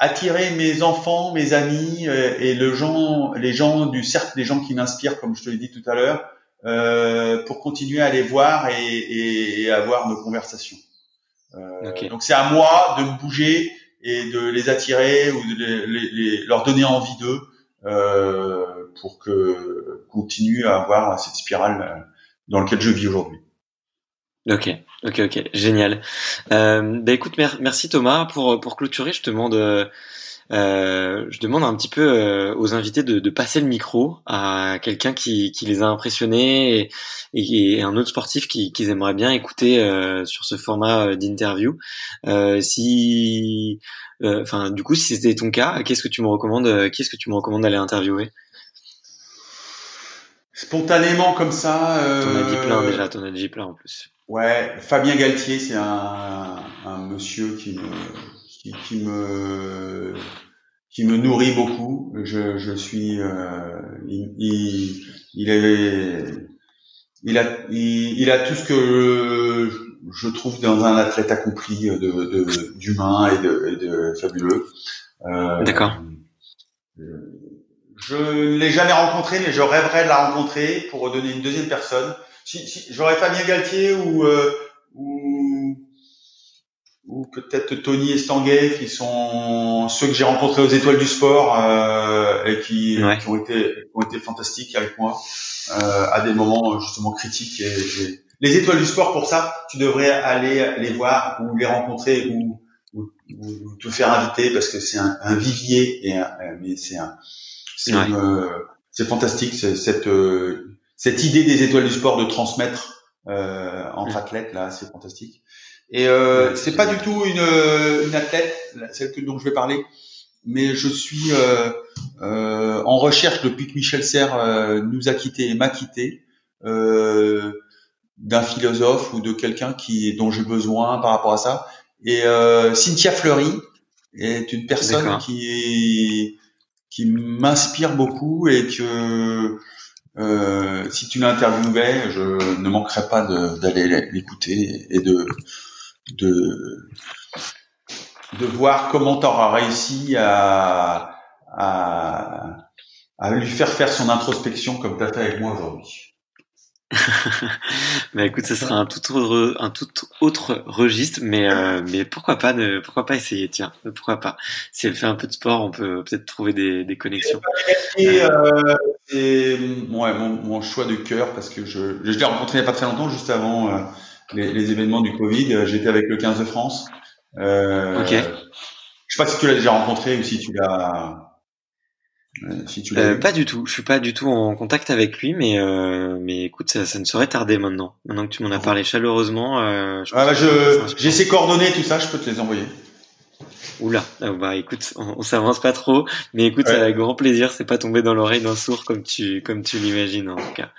attirer mes enfants, mes amis euh, et le gens, les gens du cercle des gens qui m'inspirent, comme je te l'ai dit tout à l'heure, euh, pour continuer à les voir et, et, et avoir nos conversations. Euh, Donc c'est à moi de me bouger et de les attirer ou de les, les, leur donner envie d'eux euh, pour que continue à avoir cette spirale dans laquelle je vis aujourd'hui. Ok, ok, ok, génial. Euh, bah écoute, merci Thomas pour pour clôturer. Je te demande, euh, euh, je demande un petit peu euh, aux invités de, de, passer le micro à quelqu'un qui, qui les a impressionnés et, et un autre sportif qu'ils qui aimeraient bien écouter euh, sur ce format d'interview. si, enfin, du coup, si c'était ton cas, qu'est-ce que tu me recommandes Qu'est-ce que tu me recommandes d'aller interviewer? Spontanément comme ça. T'en as dit plein déjà. T'en as dit plein en plus. Ouais, Fabien Galtier, c'est un, un, monsieur qui me, qui, qui, me, qui me nourrit beaucoup. Je, je suis, euh, il, il, il, est, il a, il, il, a tout ce que je trouve dans un athlète accompli de, de d'humain et de, et de fabuleux. Euh, D'accord. Je ne l'ai jamais rencontré, mais je rêverais de la rencontrer pour donner une deuxième personne si, si j'aurais Fabien Galtier ou euh, ou, ou peut-être Tony Estanguet qui sont ceux que j'ai rencontrés aux étoiles du sport euh, et qui, qui, ont été ont été fantastiques avec moi euh, à des moments justement critiques. Et, les étoiles du sport pour ça tu devrais aller les voir ou les rencontrer ou ou, ou te faire inviter parce que c'est un, un, vivier et mais c'est un c'est fantastique cette euh, cette idée des étoiles du sport de transmettre euh, entre athlètes là, c'est fantastique. Et euh, c'est pas du tout une, une athlète, celle que, dont je vais parler, mais je suis euh, euh, en recherche depuis que Michel Serres euh, nous a quittés et m'a quitté euh, d'un philosophe ou de quelqu'un qui dont j'ai besoin par rapport à ça. Et euh, Cynthia Fleury est une personne qui qui m'inspire beaucoup et que Euh, si tu l'interviewais, je ne manquerais pas d'aller l'écouter et de, de, de voir comment tu auras réussi à, à, à lui faire faire son introspection comme tu as fait avec moi aujourd'hui. bah écoute, ce sera un tout autre, un tout autre registre, mais euh, mais pourquoi pas ne, pourquoi pas essayer, tiens, pourquoi pas. Si elle fait un peu de sport, on peut peut-être trouver des, des connexions. Et, euh, c'est ouais, mon, mon, choix de cœur parce que je, je l'ai rencontré il n'y a pas très longtemps, juste avant euh, les, les, événements du Covid. J'étais avec le 15 de France. Euh, ok. Je sais pas si tu l'as déjà rencontré ou si tu l'as euh, euh, pas du tout. Je suis pas du tout en contact avec lui, mais euh, mais écoute, ça, ça, ne saurait tarder maintenant. Maintenant que tu m'en as parlé chaleureusement. Euh, ah bah, je j'ai ses coordonnées, tout ça, je peux te les envoyer. Oula, ah bah écoute, on, on s'avance pas trop, mais écoute, ouais. avec grand plaisir, c'est pas tombé dans l'oreille d'un sourd comme tu comme tu l'imagines en tout cas.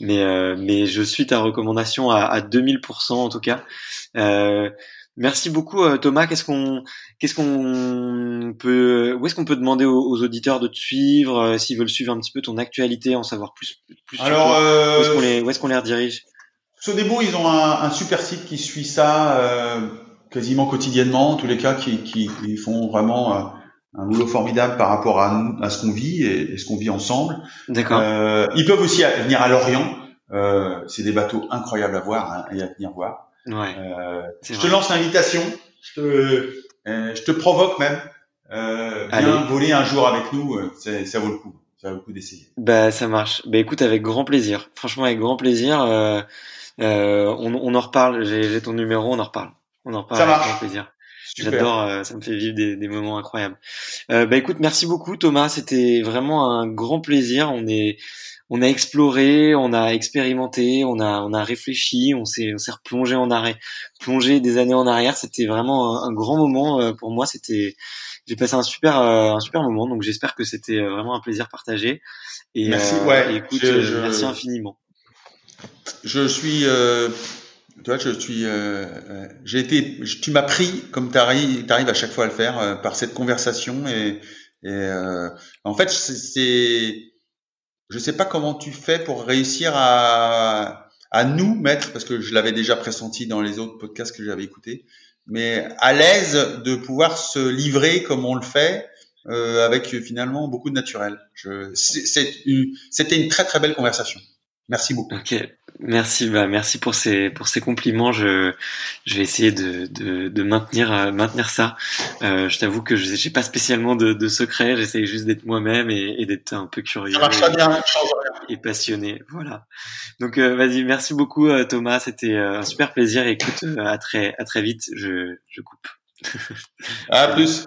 Mais euh, mais je suis ta recommandation à, à 2000% en tout cas. Euh, Merci beaucoup euh, Thomas. Qu'est-ce qu'on qu'est-ce qu'on peut où est-ce qu'on peut demander aux, auditeurs de te suivre euh, s'ils veulent suivre un petit peu ton actualité, en savoir plus plus Alors euh, où est-ce qu'on les où est-ce qu'on les redirige? Sodebo, ils ont un, un, super site qui suit ça euh, quasiment quotidiennement, en tous les cas qui, qui, qui font vraiment un boulot formidable par rapport à, à ce qu'on vit et, et, ce qu'on vit ensemble. D'accord. ils peuvent aussi venir à Lorient. c'est des bateaux incroyables à voir hein, et à venir voir. Ouais. Euh, je te lance l'invitation. Je te, euh, je te provoque même. Euh, viens voler un jour avec nous. Euh, ça vaut le coup. Ça vaut le coup d'essayer. Bah ça marche. Bah écoute avec grand plaisir. Franchement avec grand plaisir. Euh, euh, on, on en reparle. J'ai ton numéro. On en reparle. On en reparle ça avec marche. grand plaisir. J'adore, ça me fait vivre des, des moments incroyables. Euh, bah écoute, merci beaucoup Thomas, c'était vraiment un grand plaisir. On est, on a exploré, on a expérimenté, on a, on a réfléchi, on s'est, on s'est replongé en arrêt, plongé des années en arrière. C'était vraiment un, grand moment euh, pour moi. C'était, j'ai passé un super, euh, un super moment. Donc j'espère que c'était euh, vraiment un plaisir partagé. Et, merci, ouais, écoute, je, merci infiniment. Je suis, euh, toi, je suis, euh, j'ai été, tu m'as pris comme tu arrives, arrives à chaque fois à le faire par cette conversation et, et en fait c'est je sais pas comment tu fais pour réussir à, nous mettre, parce que je l'avais déjà pressenti dans les autres podcasts que j'avais écoutés, mais à l'aise de pouvoir se livrer comme on le fait, euh, avec finalement beaucoup de naturel. C'était une très très belle conversation. Merci beaucoup. Ok, merci, bah merci pour ces pour ces compliments. Je je vais essayer de de, de maintenir euh, maintenir ça. Euh, je t'avoue que je j'ai pas spécialement de, de secret. J'essaye juste d'être moi-même et, et d'être un peu curieux. Ça marche et, bien, et passionné. Voilà. Donc euh, vas-y, merci beaucoup euh, Thomas. C'était un super plaisir. Écoute, à très à très vite. Je je coupe. à plus.